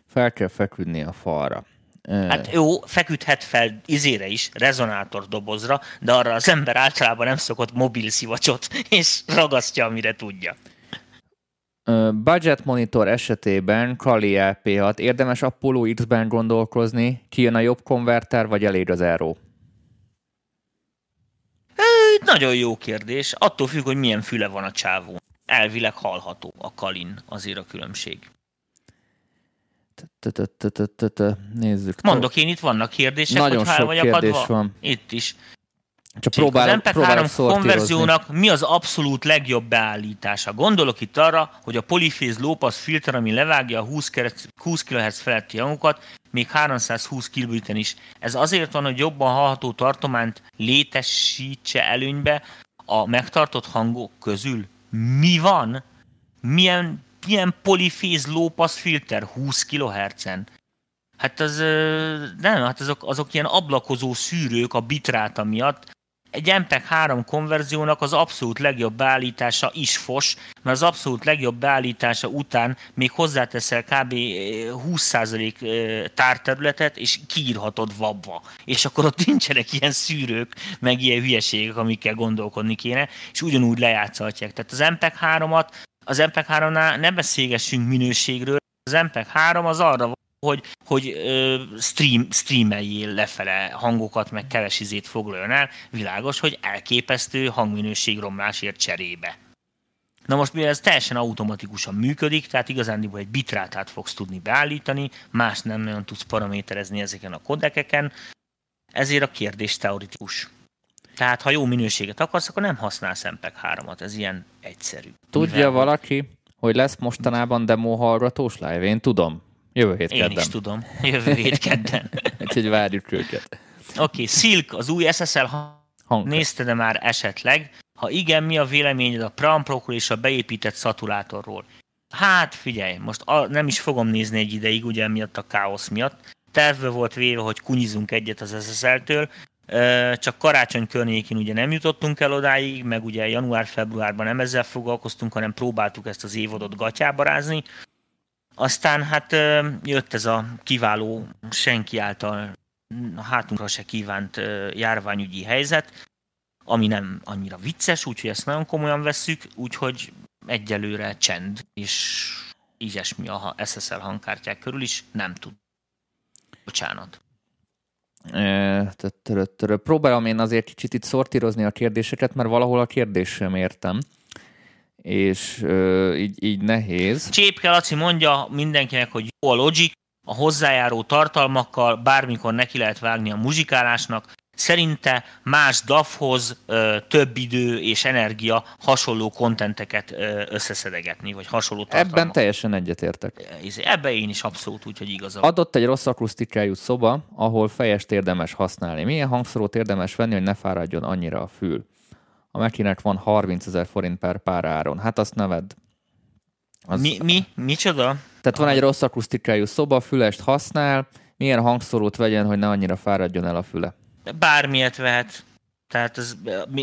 Fel kell feküdni a falra. Hát jó, feküdhet fel izére is, rezonátor dobozra, de arra az ember általában nem szokott mobil szivacsot, és ragasztja, amire tudja. Budget monitor esetében Kali LP6 érdemes Apollo X-ben gondolkozni, kijön a jobb konverter, vagy elég az Aero? Nagyon jó kérdés. Attól függ, hogy milyen füle van a csávó. Elvileg hallható a Kalin, azért a különbség. Nézzük. Mondok én, itt vannak kérdések, Nagyon sok kérdés van. Itt is. Csak próbál, az MP3 konverziónak mi az abszolút legjobb beállítása? Gondolok itt arra, hogy a poliféz lópasz filter, ami levágja a 20, 20 kHz feletti hangokat, még 320 kbit is. Ez azért van, hogy jobban hallható tartományt létesítse előnybe a megtartott hangok közül. Mi van? Milyen, milyen poliféz lópasz filter 20 kHz-en? Hát az, nem, hát azok, azok ilyen ablakozó szűrők a bitráta miatt, egy MPEG 3 konverziónak az abszolút legjobb beállítása is fos, mert az abszolút legjobb beállítása után még hozzáteszel kb. 20% eh, eh, tárterületet, és kiírhatod vabba. És akkor ott nincsenek ilyen szűrők, meg ilyen hülyeségek, amikkel gondolkodni kéne, és ugyanúgy lejátszhatják. Tehát az MPEG 3-at, az MPEG 3-nál ne beszélgessünk minőségről, az MPEG 3 az arra hogy, hogy ö, stream, streameljél lefele hangokat, meg keves izét foglaljon el, világos, hogy elképesztő hangminőségromlásért cserébe. Na most mivel ez teljesen automatikusan működik, tehát igazán egy bitrátát fogsz tudni beállítani, más nem nagyon tudsz paraméterezni ezeken a kodekeken, ezért a kérdés teoretikus. Tehát ha jó minőséget akarsz, akkor nem használsz MPEG 3-at, ez ilyen egyszerű. Tudja Mivel valaki, hogy lesz mostanában demo hallgatós live? Én tudom Jövő hét Én kedden. is tudom. Jövő hét kedden. Úgyhogy várjuk őket. Oké, okay, Silk, az új SSL Hang. Nézted-e már esetleg? Ha igen, mi a véleményed a Pramprokról és a beépített szaturátorról? Hát figyelj, most a, nem is fogom nézni egy ideig, ugye miatt a káosz miatt. Tervbe volt véve, hogy kunyizunk egyet az SSL-től, csak karácsony környékén ugye nem jutottunk el odáig, meg ugye január-februárban nem ezzel foglalkoztunk, hanem próbáltuk ezt az évodot gatyába rázni. Aztán hát jött ez a kiváló, senki által hátunkra se kívánt járványügyi helyzet, ami nem annyira vicces, úgyhogy ezt nagyon komolyan vesszük, úgyhogy egyelőre csend, és ilyesmi a SSL hangkártyák körül is, nem tud. Bocsánat. Próbálom én azért kicsit itt szortírozni a kérdéseket, mert valahol a kérdés sem értem és így, így nehéz. Csépke Laci mondja mindenkinek, hogy jó a Logic, a hozzájáró tartalmakkal bármikor neki lehet vágni a muzsikálásnak. Szerinte más DAF-hoz több idő és energia hasonló kontenteket összeszedegetni, vagy hasonló tartalmak. Ebben teljesen egyetértek. Ebben én is abszolút úgy, hogy igazam. Adott egy rossz akusztikájú szoba, ahol fejest érdemes használni. Milyen hangszórót érdemes venni, hogy ne fáradjon annyira a fül? A Mekinek van 30 ezer forint per pár áron. Hát azt neved. Az... Mi, mi? Micsoda? Tehát van egy rossz akusztikájú szoba, fülest használ, milyen hangszorót vegyen, hogy ne annyira fáradjon el a füle? Bármilyet vehet. Tehát ez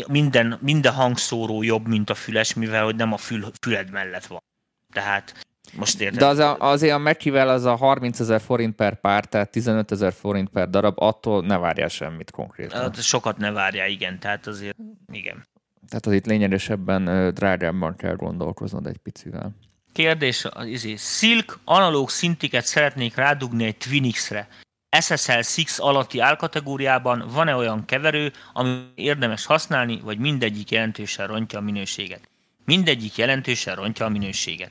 minden, minden hangszóró jobb, mint a füles, mivel hogy nem a fül, füled mellett van. Tehát most érted. De az a, azért a Mekivel az a 30 ezer forint per pár, tehát 15 ezer forint per darab, attól ne várjál semmit konkrétan. Hát sokat ne várjál, igen, tehát azért igen. Tehát az itt lényegesebben drágábban kell gondolkoznod egy picivel. Kérdés, az izé, Silk analóg szintiket szeretnék rádugni egy Twinix-re. SSL 6 alatti álkategóriában van-e olyan keverő, ami érdemes használni, vagy mindegyik jelentősen rontja a minőséget? Mindegyik jelentősen rontja a minőséget.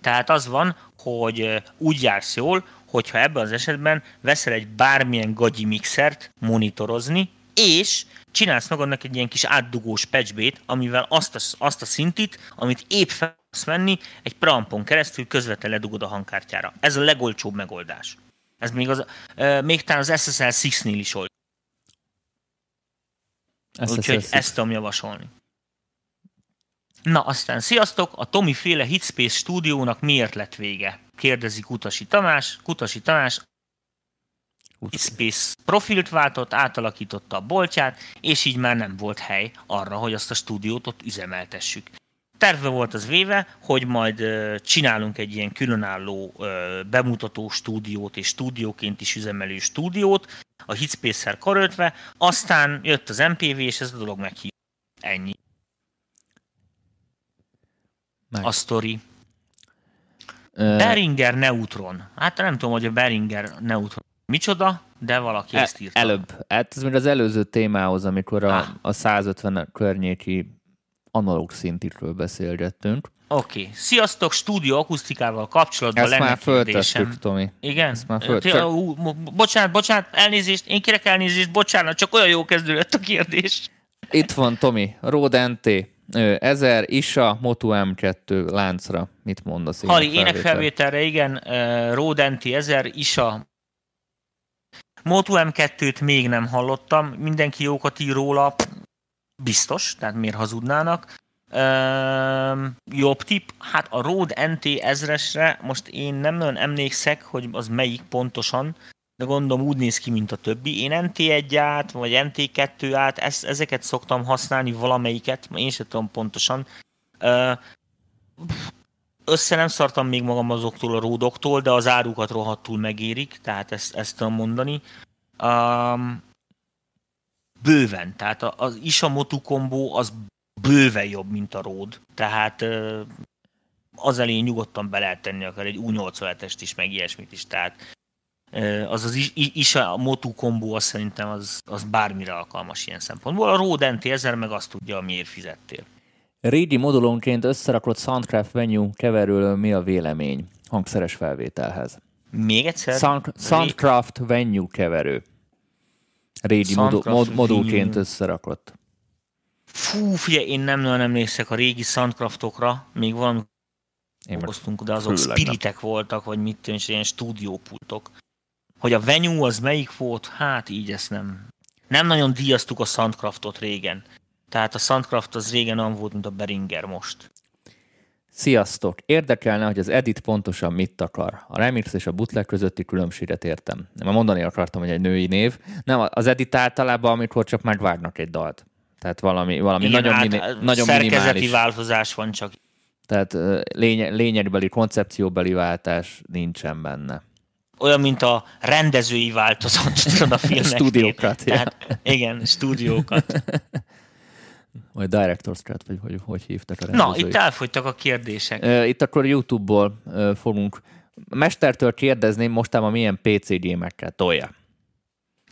Tehát az van, hogy úgy jársz jól, hogyha ebben az esetben veszel egy bármilyen gagyi mixert monitorozni, és csinálsz magadnak egy ilyen kis átdugós patchbét, amivel azt a, azt a szintit, amit épp fel venni, egy prampon keresztül közvetlenül ledugod a hangkártyára. Ez a legolcsóbb megoldás. Ez még, az, uh, még talán az SSL 6-nél is olcsó. Úgyhogy ezt tudom javasolni. Na aztán, sziasztok! A Tomi féle Hitspace stúdiónak miért lett vége? Kérdezi Kutasi Tamás. Kutasi Tamás Hitspace profilt váltott, átalakította a boltját, és így már nem volt hely arra, hogy azt a stúdiót ott üzemeltessük. Terve volt az véve, hogy majd csinálunk egy ilyen különálló bemutató stúdiót és stúdióként is üzemelő stúdiót, a Hitspace-szel karöltve, aztán jött az MPV, és ez a dolog meghívott. Ennyi. Meg. A sztori. Uh, Beringer Neutron. Hát nem tudom, hogy a Beringer Neutron micsoda, de valaki e, ezt írta. Előbb. Hát ez még az előző témához, amikor a, ah. a 150 környéki analóg szintitről beszélgettünk. Oké. Okay. Sziasztok, stúdió akusztikával kapcsolatban Ezt lenne már föltettük, Tomi. Igen? Ezt már föl... Csak... Bocsánat, bocsánat, elnézést, én kérek elnézést, bocsánat, csak olyan jó kezdődött a kérdés. Itt van, Tomi, Rode NT, 1000, ISA, Moto M2 láncra. Mit mondasz? Hali, énekfelvételre, igen, Rode NT 1000, ISA, Moto M2-t még nem hallottam, mindenki jókat ír róla, biztos, tehát miért hazudnának. Uh, jobb tipp, hát a Rode NT ezresre most én nem nagyon emlékszek, hogy az melyik pontosan, de gondolom úgy néz ki, mint a többi. Én NT1 át, vagy NT2 át, ezt, ezeket szoktam használni valamelyiket, én sem tudom pontosan. Uh, össze nem szartam még magam azoktól a ródoktól, de az árukat rohadtul megérik, tehát ezt, ezt tudom mondani. Um, bőven, tehát az Isamotu kombó az bőve jobb, mint a Ród. Tehát az elé nyugodtan be lehet tenni akár egy U87-est is, meg ilyesmit is. Tehát az az Isa Motu kombó az szerintem az, az bármire alkalmas ilyen szempontból. A Rode NT 1000 meg azt tudja, amiért fizettél. Régi modulonként összerakott Soundcraft venue keverőről mi a vélemény hangszeres felvételhez? Még egyszer? Sound, Soundcraft venue keverő. Régi modul, mod, modulként összerakott. Fú, figyelj, én nem nagyon emlékszek a régi Soundcraftokra, még van dolgoztunk, de azok spiritek nem. voltak, vagy mit tűnés, ilyen stúdiópultok. Hogy a venue az melyik volt, hát így ezt nem. Nem nagyon díjaztuk a Sandcraftot régen. Tehát a Sandcraft az régen olyan volt, mint a Beringer most. Sziasztok! Érdekelne, hogy az edit pontosan mit akar. A remix és a bootleg közötti különbséget értem. Nem mondani akartam, hogy egy női név. Nem, az edit általában, amikor csak megvágnak egy dalt. Tehát valami, valami Igen, nagyon, mini, nagyon minimális. változás van csak. Tehát lény, lényegbeli, koncepcióbeli váltás nincsen benne. Olyan, mint a rendezői változat a filmnek. Stúdiókat. Tehát, igen, stúdiókat. Vagy Director's Cut, vagy hogy, hogy hívtak a rendezői. Na, itt elfogytak a kérdések. Itt akkor YouTube-ból fogunk mestertől kérdezni, mostában milyen PC gémekkel tolja.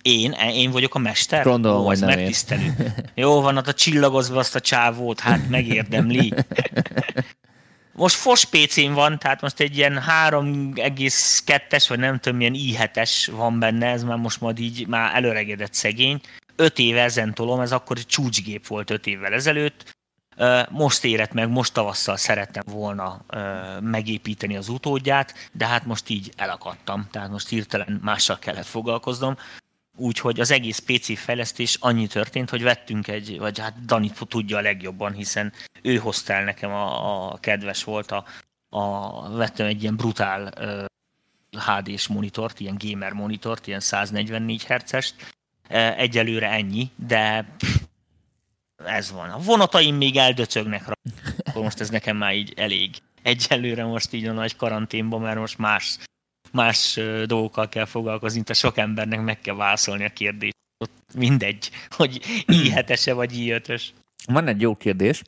Én? én vagyok a mester? Gondolom, Ó, hogy nem megtisztelő. Jó van, hát a csillagozva azt a csávót, hát megérdemli. Most fos pc van, tehát most egy ilyen 3,2-es, vagy nem tudom, milyen i7-es van benne, ez már most majd így már előregedett szegény. 5 éve ezen tolom, ez akkor egy csúcsgép volt 5 évvel ezelőtt. Most érett meg, most tavasszal szerettem volna megépíteni az utódját, de hát most így elakadtam, tehát most hirtelen mással kellett foglalkoznom. Úgyhogy az egész PC fejlesztés annyi történt, hogy vettünk egy, vagy hát Dani tudja a legjobban, hiszen ő hozta el nekem a, a kedves volt, a, a, vettem egy ilyen brutál HD-s monitort, ilyen gamer monitort, ilyen 144 Hz-est. Egyelőre ennyi, de ez van. A vonataim még eldöcögnek rá. Most ez nekem már így elég. Egyelőre most így a nagy karanténban, mert most más más dolgokkal kell foglalkozni, a sok embernek meg kell válaszolni a kérdést. Mindegy, hogy i vagy i Van egy jó kérdés.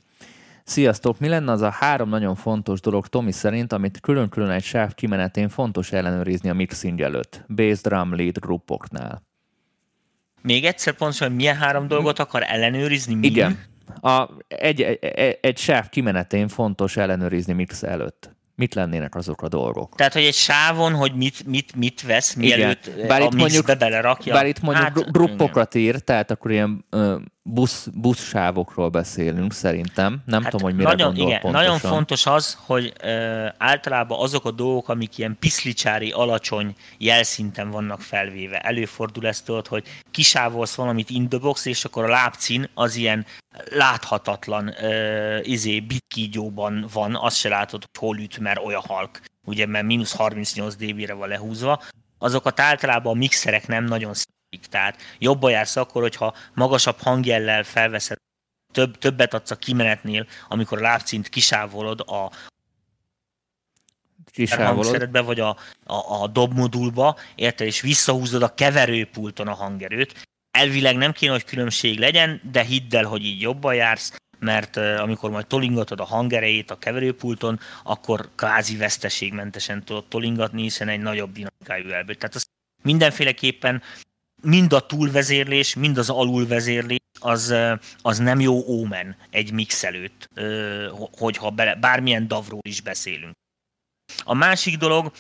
Sziasztok! Mi lenne az a három nagyon fontos dolog Tomi szerint, amit külön-külön egy sáv kimenetén fontos ellenőrizni a mixing előtt? Bass, drum, lead gruppoknál. Még egyszer pontosan, hogy milyen három dolgot akar ellenőrizni? Mi? Igen. A, egy, egy, egy sáv kimenetén fontos ellenőrizni mix előtt mit lennének azok a dolgok. Tehát, hogy egy sávon, hogy mit, mit, mit vesz, mielőtt Igen. bár a itt mondjuk, belerakja. Bár itt mondjuk hát, gruppokat ír, tehát akkor ilyen uh, busz, buszsávokról beszélünk szerintem. Nem hát tudom, hogy mire nagyon, gondol igen, pontosan. Nagyon fontos az, hogy uh, általában azok a dolgok, amik ilyen piszlicsári, alacsony jelszinten vannak felvéve. Előfordul ezt tudod, hogy kisávolsz valamit in the box, és akkor a lábcín az ilyen láthatatlan uh, izé, bitkígyóban van, azt se látod, hogy hol üt, mert olyan halk, ugye, mert mínusz 38 dB-re van lehúzva. Azokat általában a mixerek nem nagyon tehát jobban jársz akkor, hogyha magasabb hangjellel felveszed, több, többet adsz a kimenetnél, amikor a lábcint kisávolod a hangszeredbe, vagy a, a, a dobmodulba, érted, és visszahúzod a keverőpulton a hangerőt. Elvileg nem kéne, hogy különbség legyen, de hidd el, hogy így jobban jársz, mert uh, amikor majd tolingatod a hangerejét a keverőpulton, akkor kázi veszteségmentesen tudod tolingatni, hiszen egy nagyobb dinamikájú elből. Tehát az mindenféleképpen mind a túlvezérlés, mind az alulvezérlés az, az nem jó ómen egy mix előtt, hogyha bele, bármilyen davról is beszélünk. A másik dolog,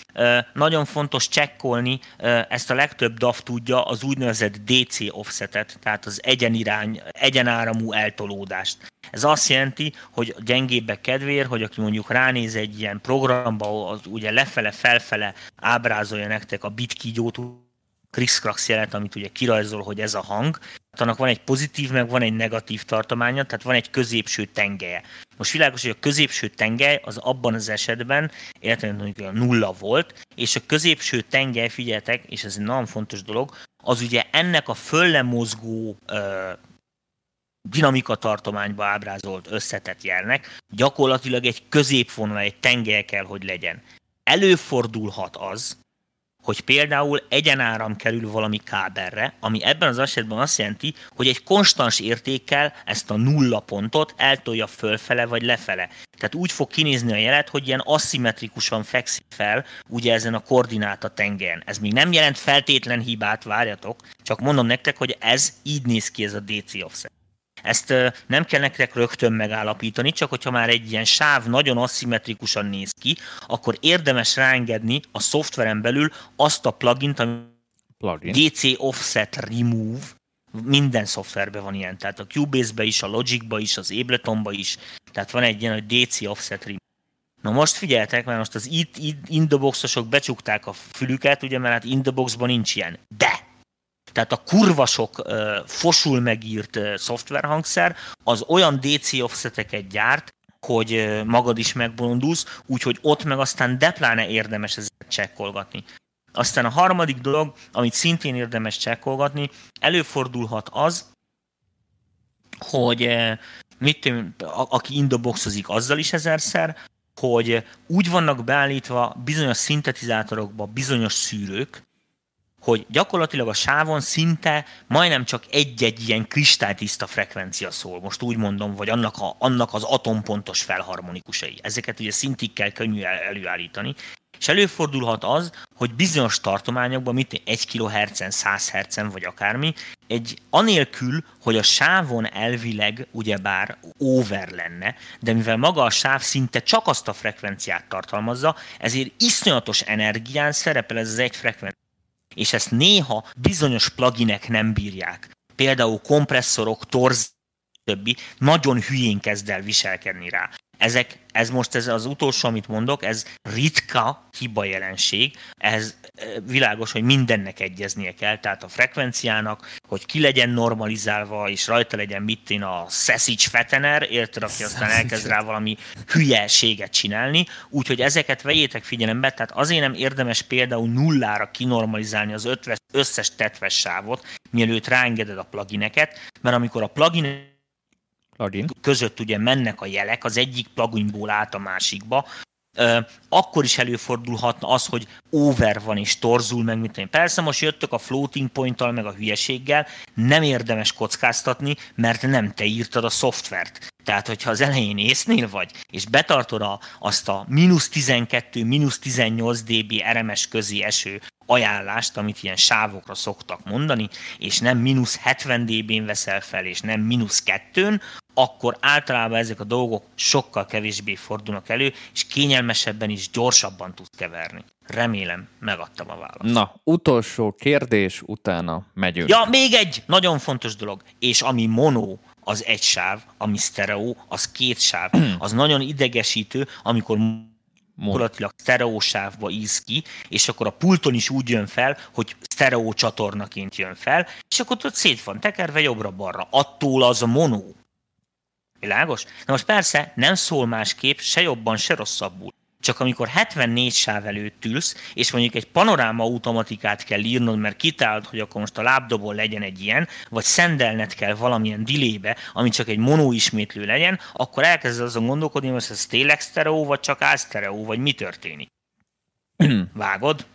nagyon fontos csekkolni, ezt a legtöbb DAV tudja, az úgynevezett DC offsetet, tehát az egyenirány, egyenáramú eltolódást. Ez azt jelenti, hogy gyengébbek kedvéért, hogy aki mondjuk ránéz egy ilyen programba, az ugye lefele-felfele ábrázolja nektek a bitkígyót, kriszkrax jelet, amit ugye kirajzol, hogy ez a hang, hát annak van egy pozitív, meg van egy negatív tartománya, tehát van egy középső tengelye. Most világos, hogy a középső tengely az abban az esetben értelemben nulla volt, és a középső tengely, figyeltek, és ez egy nagyon fontos dolog, az ugye ennek a föllemozgó ö, dinamika tartományba ábrázolt összetett jelnek, gyakorlatilag egy középvonal, egy tengely kell, hogy legyen. Előfordulhat az, hogy például egyenáram kerül valami kábelre, ami ebben az esetben azt jelenti, hogy egy konstans értékkel ezt a nulla pontot eltolja fölfele vagy lefele. Tehát úgy fog kinézni a jelet, hogy ilyen aszimmetrikusan fekszik fel, ugye ezen a koordináta tengelyen. Ez még nem jelent feltétlen hibát, várjatok, csak mondom nektek, hogy ez így néz ki ez a DC offset. Ezt nem kell nektek rögtön megállapítani, csak hogyha már egy ilyen sáv nagyon aszimmetrikusan néz ki, akkor érdemes ráengedni a szoftveren belül azt a plugint, ami plugin. DC Offset Remove, minden szoftverben van ilyen, tehát a Cubase-be is, a Logic-ba is, az Ableton-ba is, tehát van egy ilyen, hogy DC Offset Remove. Na most figyeltek, mert most az itt, itt indoboxosok becsukták a fülüket, ugye, mert hát indoboxban nincs ilyen. De! Tehát a kurvasok fosul megírt szoftverhangszer az olyan DC offseteket gyárt, hogy magad is megbolondulsz, úgyhogy ott meg aztán depláne érdemes ezeket csekkolgatni. Aztán a harmadik dolog, amit szintén érdemes csekkolgatni, előfordulhat az, hogy mit tudom, aki indoboxozik azzal is ezerszer, hogy úgy vannak beállítva bizonyos szintetizátorokba bizonyos szűrők, hogy gyakorlatilag a sávon szinte majdnem csak egy-egy ilyen kristálytiszta frekvencia szól, most úgy mondom, vagy annak, a, annak az atompontos felharmonikusai. Ezeket ugye szintig kell könnyű előállítani, és előfordulhat az, hogy bizonyos tartományokban, mint 1 kHz-en, 100 Hz-en, vagy akármi, egy anélkül, hogy a sávon elvileg ugyebár over lenne, de mivel maga a sáv szinte csak azt a frekvenciát tartalmazza, ezért iszonyatos energián szerepel ez az egy frekvencia. És ezt néha bizonyos pluginek nem bírják. Például kompresszorok, torz, többi, nagyon hülyén kezd el viselkedni rá ezek, ez most ez az utolsó, amit mondok, ez ritka hiba jelenség, ez világos, hogy mindennek egyeznie kell, tehát a frekvenciának, hogy ki legyen normalizálva, és rajta legyen mit én a Sessic Fetener, érted, aki aztán elkezd rá valami hülyeséget csinálni, úgyhogy ezeket vegyétek figyelembe, tehát azért nem érdemes például nullára kinormalizálni az összes tetves sávot, mielőtt ráengeded a plugineket, mert amikor a plugin plugin. között ugye mennek a jelek az egyik pluginból át a másikba, akkor is előfordulhatna az, hogy over van és torzul meg, mint én. Persze most jöttök a floating point meg a hülyeséggel, nem érdemes kockáztatni, mert nem te írtad a szoftvert. Tehát, hogyha az elején észnél vagy, és betartod a, azt a mínusz 12, mínusz 18 dB RMS közé eső ajánlást, amit ilyen sávokra szoktak mondani, és nem mínusz 70 dB-n veszel fel, és nem mínusz 2 akkor általában ezek a dolgok sokkal kevésbé fordulnak elő, és kényelmesebben is gyorsabban tudsz keverni. Remélem, megadtam a választ. Na, utolsó kérdés, utána megyünk. Ja, még egy nagyon fontos dolog, és ami mono, az egy sáv, ami sztereó, az két sáv. az nagyon idegesítő, amikor gyakorlatilag sztereósávba íz ki, és akkor a pulton is úgy jön fel, hogy sztereó csatornaként jön fel, és akkor ott szét van tekerve jobbra-balra. Attól az a mono. Világos? Na most persze nem szól másképp, se jobban, se rosszabbul. Csak amikor 74 sáv előtt ülsz, és mondjuk egy panoráma automatikát kell írnod, mert kitált, hogy akkor most a lábdobon legyen egy ilyen, vagy szendelned kell valamilyen dilébe, ami csak egy mono ismétlő legyen, akkor elkezded azon gondolkodni, hogy ez tényleg sztereó, vagy csak álsztereó, vagy mi történik. Vágod?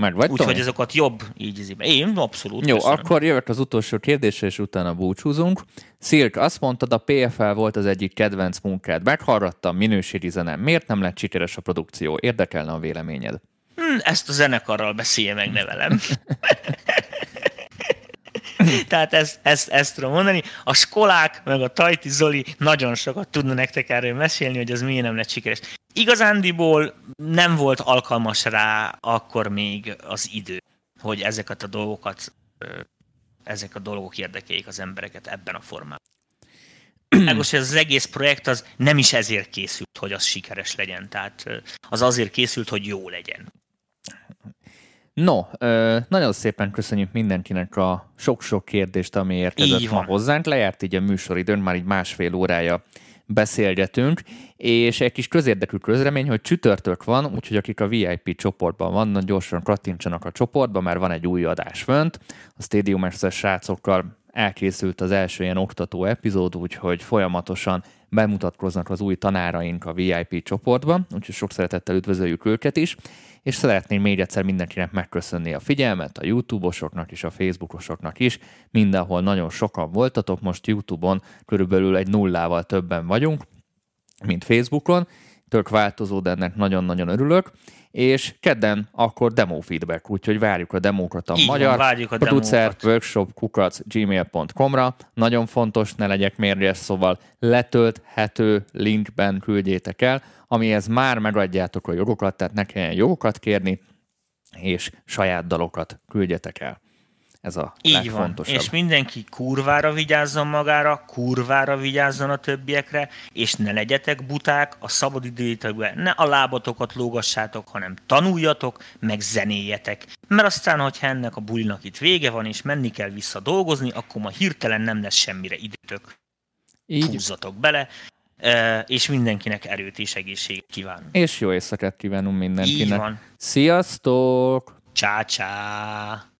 Meg vagy, Úgyhogy azokat jobb így. Én abszolút. Jó, köszönöm. akkor jövök az utolsó kérdésre, és utána búcsúzunk. Szirk, azt mondtad, a PFL volt az egyik kedvenc munkád. Meghallgattam, minőségi zene. Miért nem lett sikeres a produkció? Érdekelne a véleményed. Hmm, ezt a zenekarral beszélje meg, nevelem. Tehát ezt, ezt, ezt tudom mondani. A skolák, meg a Tajti Zoli nagyon sokat tudna nektek erről mesélni, hogy az miért nem lett sikeres. Igazándiból nem volt alkalmas rá akkor még az idő, hogy ezeket a dolgokat, ezek a dolgok érdekeljék az embereket ebben a formában. Most ez az egész projekt az nem is ezért készült, hogy az sikeres legyen. Tehát az azért készült, hogy jó legyen. No, nagyon szépen köszönjük mindenkinek a sok-sok kérdést, ami érkezett ma hozzánk. Lejárt így a műsoridőn, már így másfél órája beszélgetünk, és egy kis közérdekű közremény, hogy csütörtök van, úgyhogy akik a VIP csoportban vannak, gyorsan kattintsanak a csoportba, mert van egy új adás fönt. A Stadium Express srácokkal elkészült az első ilyen oktató epizód, úgyhogy folyamatosan bemutatkoznak az új tanáraink a VIP csoportban, úgyhogy sok szeretettel üdvözöljük őket is és szeretném még egyszer mindenkinek megköszönni a figyelmet, a YouTube-osoknak és a Facebookosoknak is. Mindenhol nagyon sokan voltatok, most YouTube-on körülbelül egy nullával többen vagyunk, mint Facebookon. Tök változó, de ennek nagyon-nagyon örülök és kedden akkor demo feedback, úgyhogy várjuk a demókat a Így magyar van, a producer workshop kukac gmail.com-ra. Nagyon fontos, ne legyek mérges, szóval letölthető linkben küldjétek el, amihez már megadjátok a jogokat, tehát ne kelljen jogokat kérni, és saját dalokat küldjetek el. Ez a Így van, legfontosabb. és mindenki kurvára vigyázzon magára, kurvára vigyázzon a többiekre, és ne legyetek buták a szabadidőitekben, ne a lábatokat lógassátok, hanem tanuljatok, meg zenéjetek. Mert aztán, hogyha ennek a bulinak itt vége van, és menni kell vissza dolgozni, akkor ma hirtelen nem lesz semmire időtök. Így, Húzzatok bele, és mindenkinek erőt és egészséget kívánunk. és jó éjszakát kívánunk mindenkinek. Így van. Sziasztok! Csá-csá!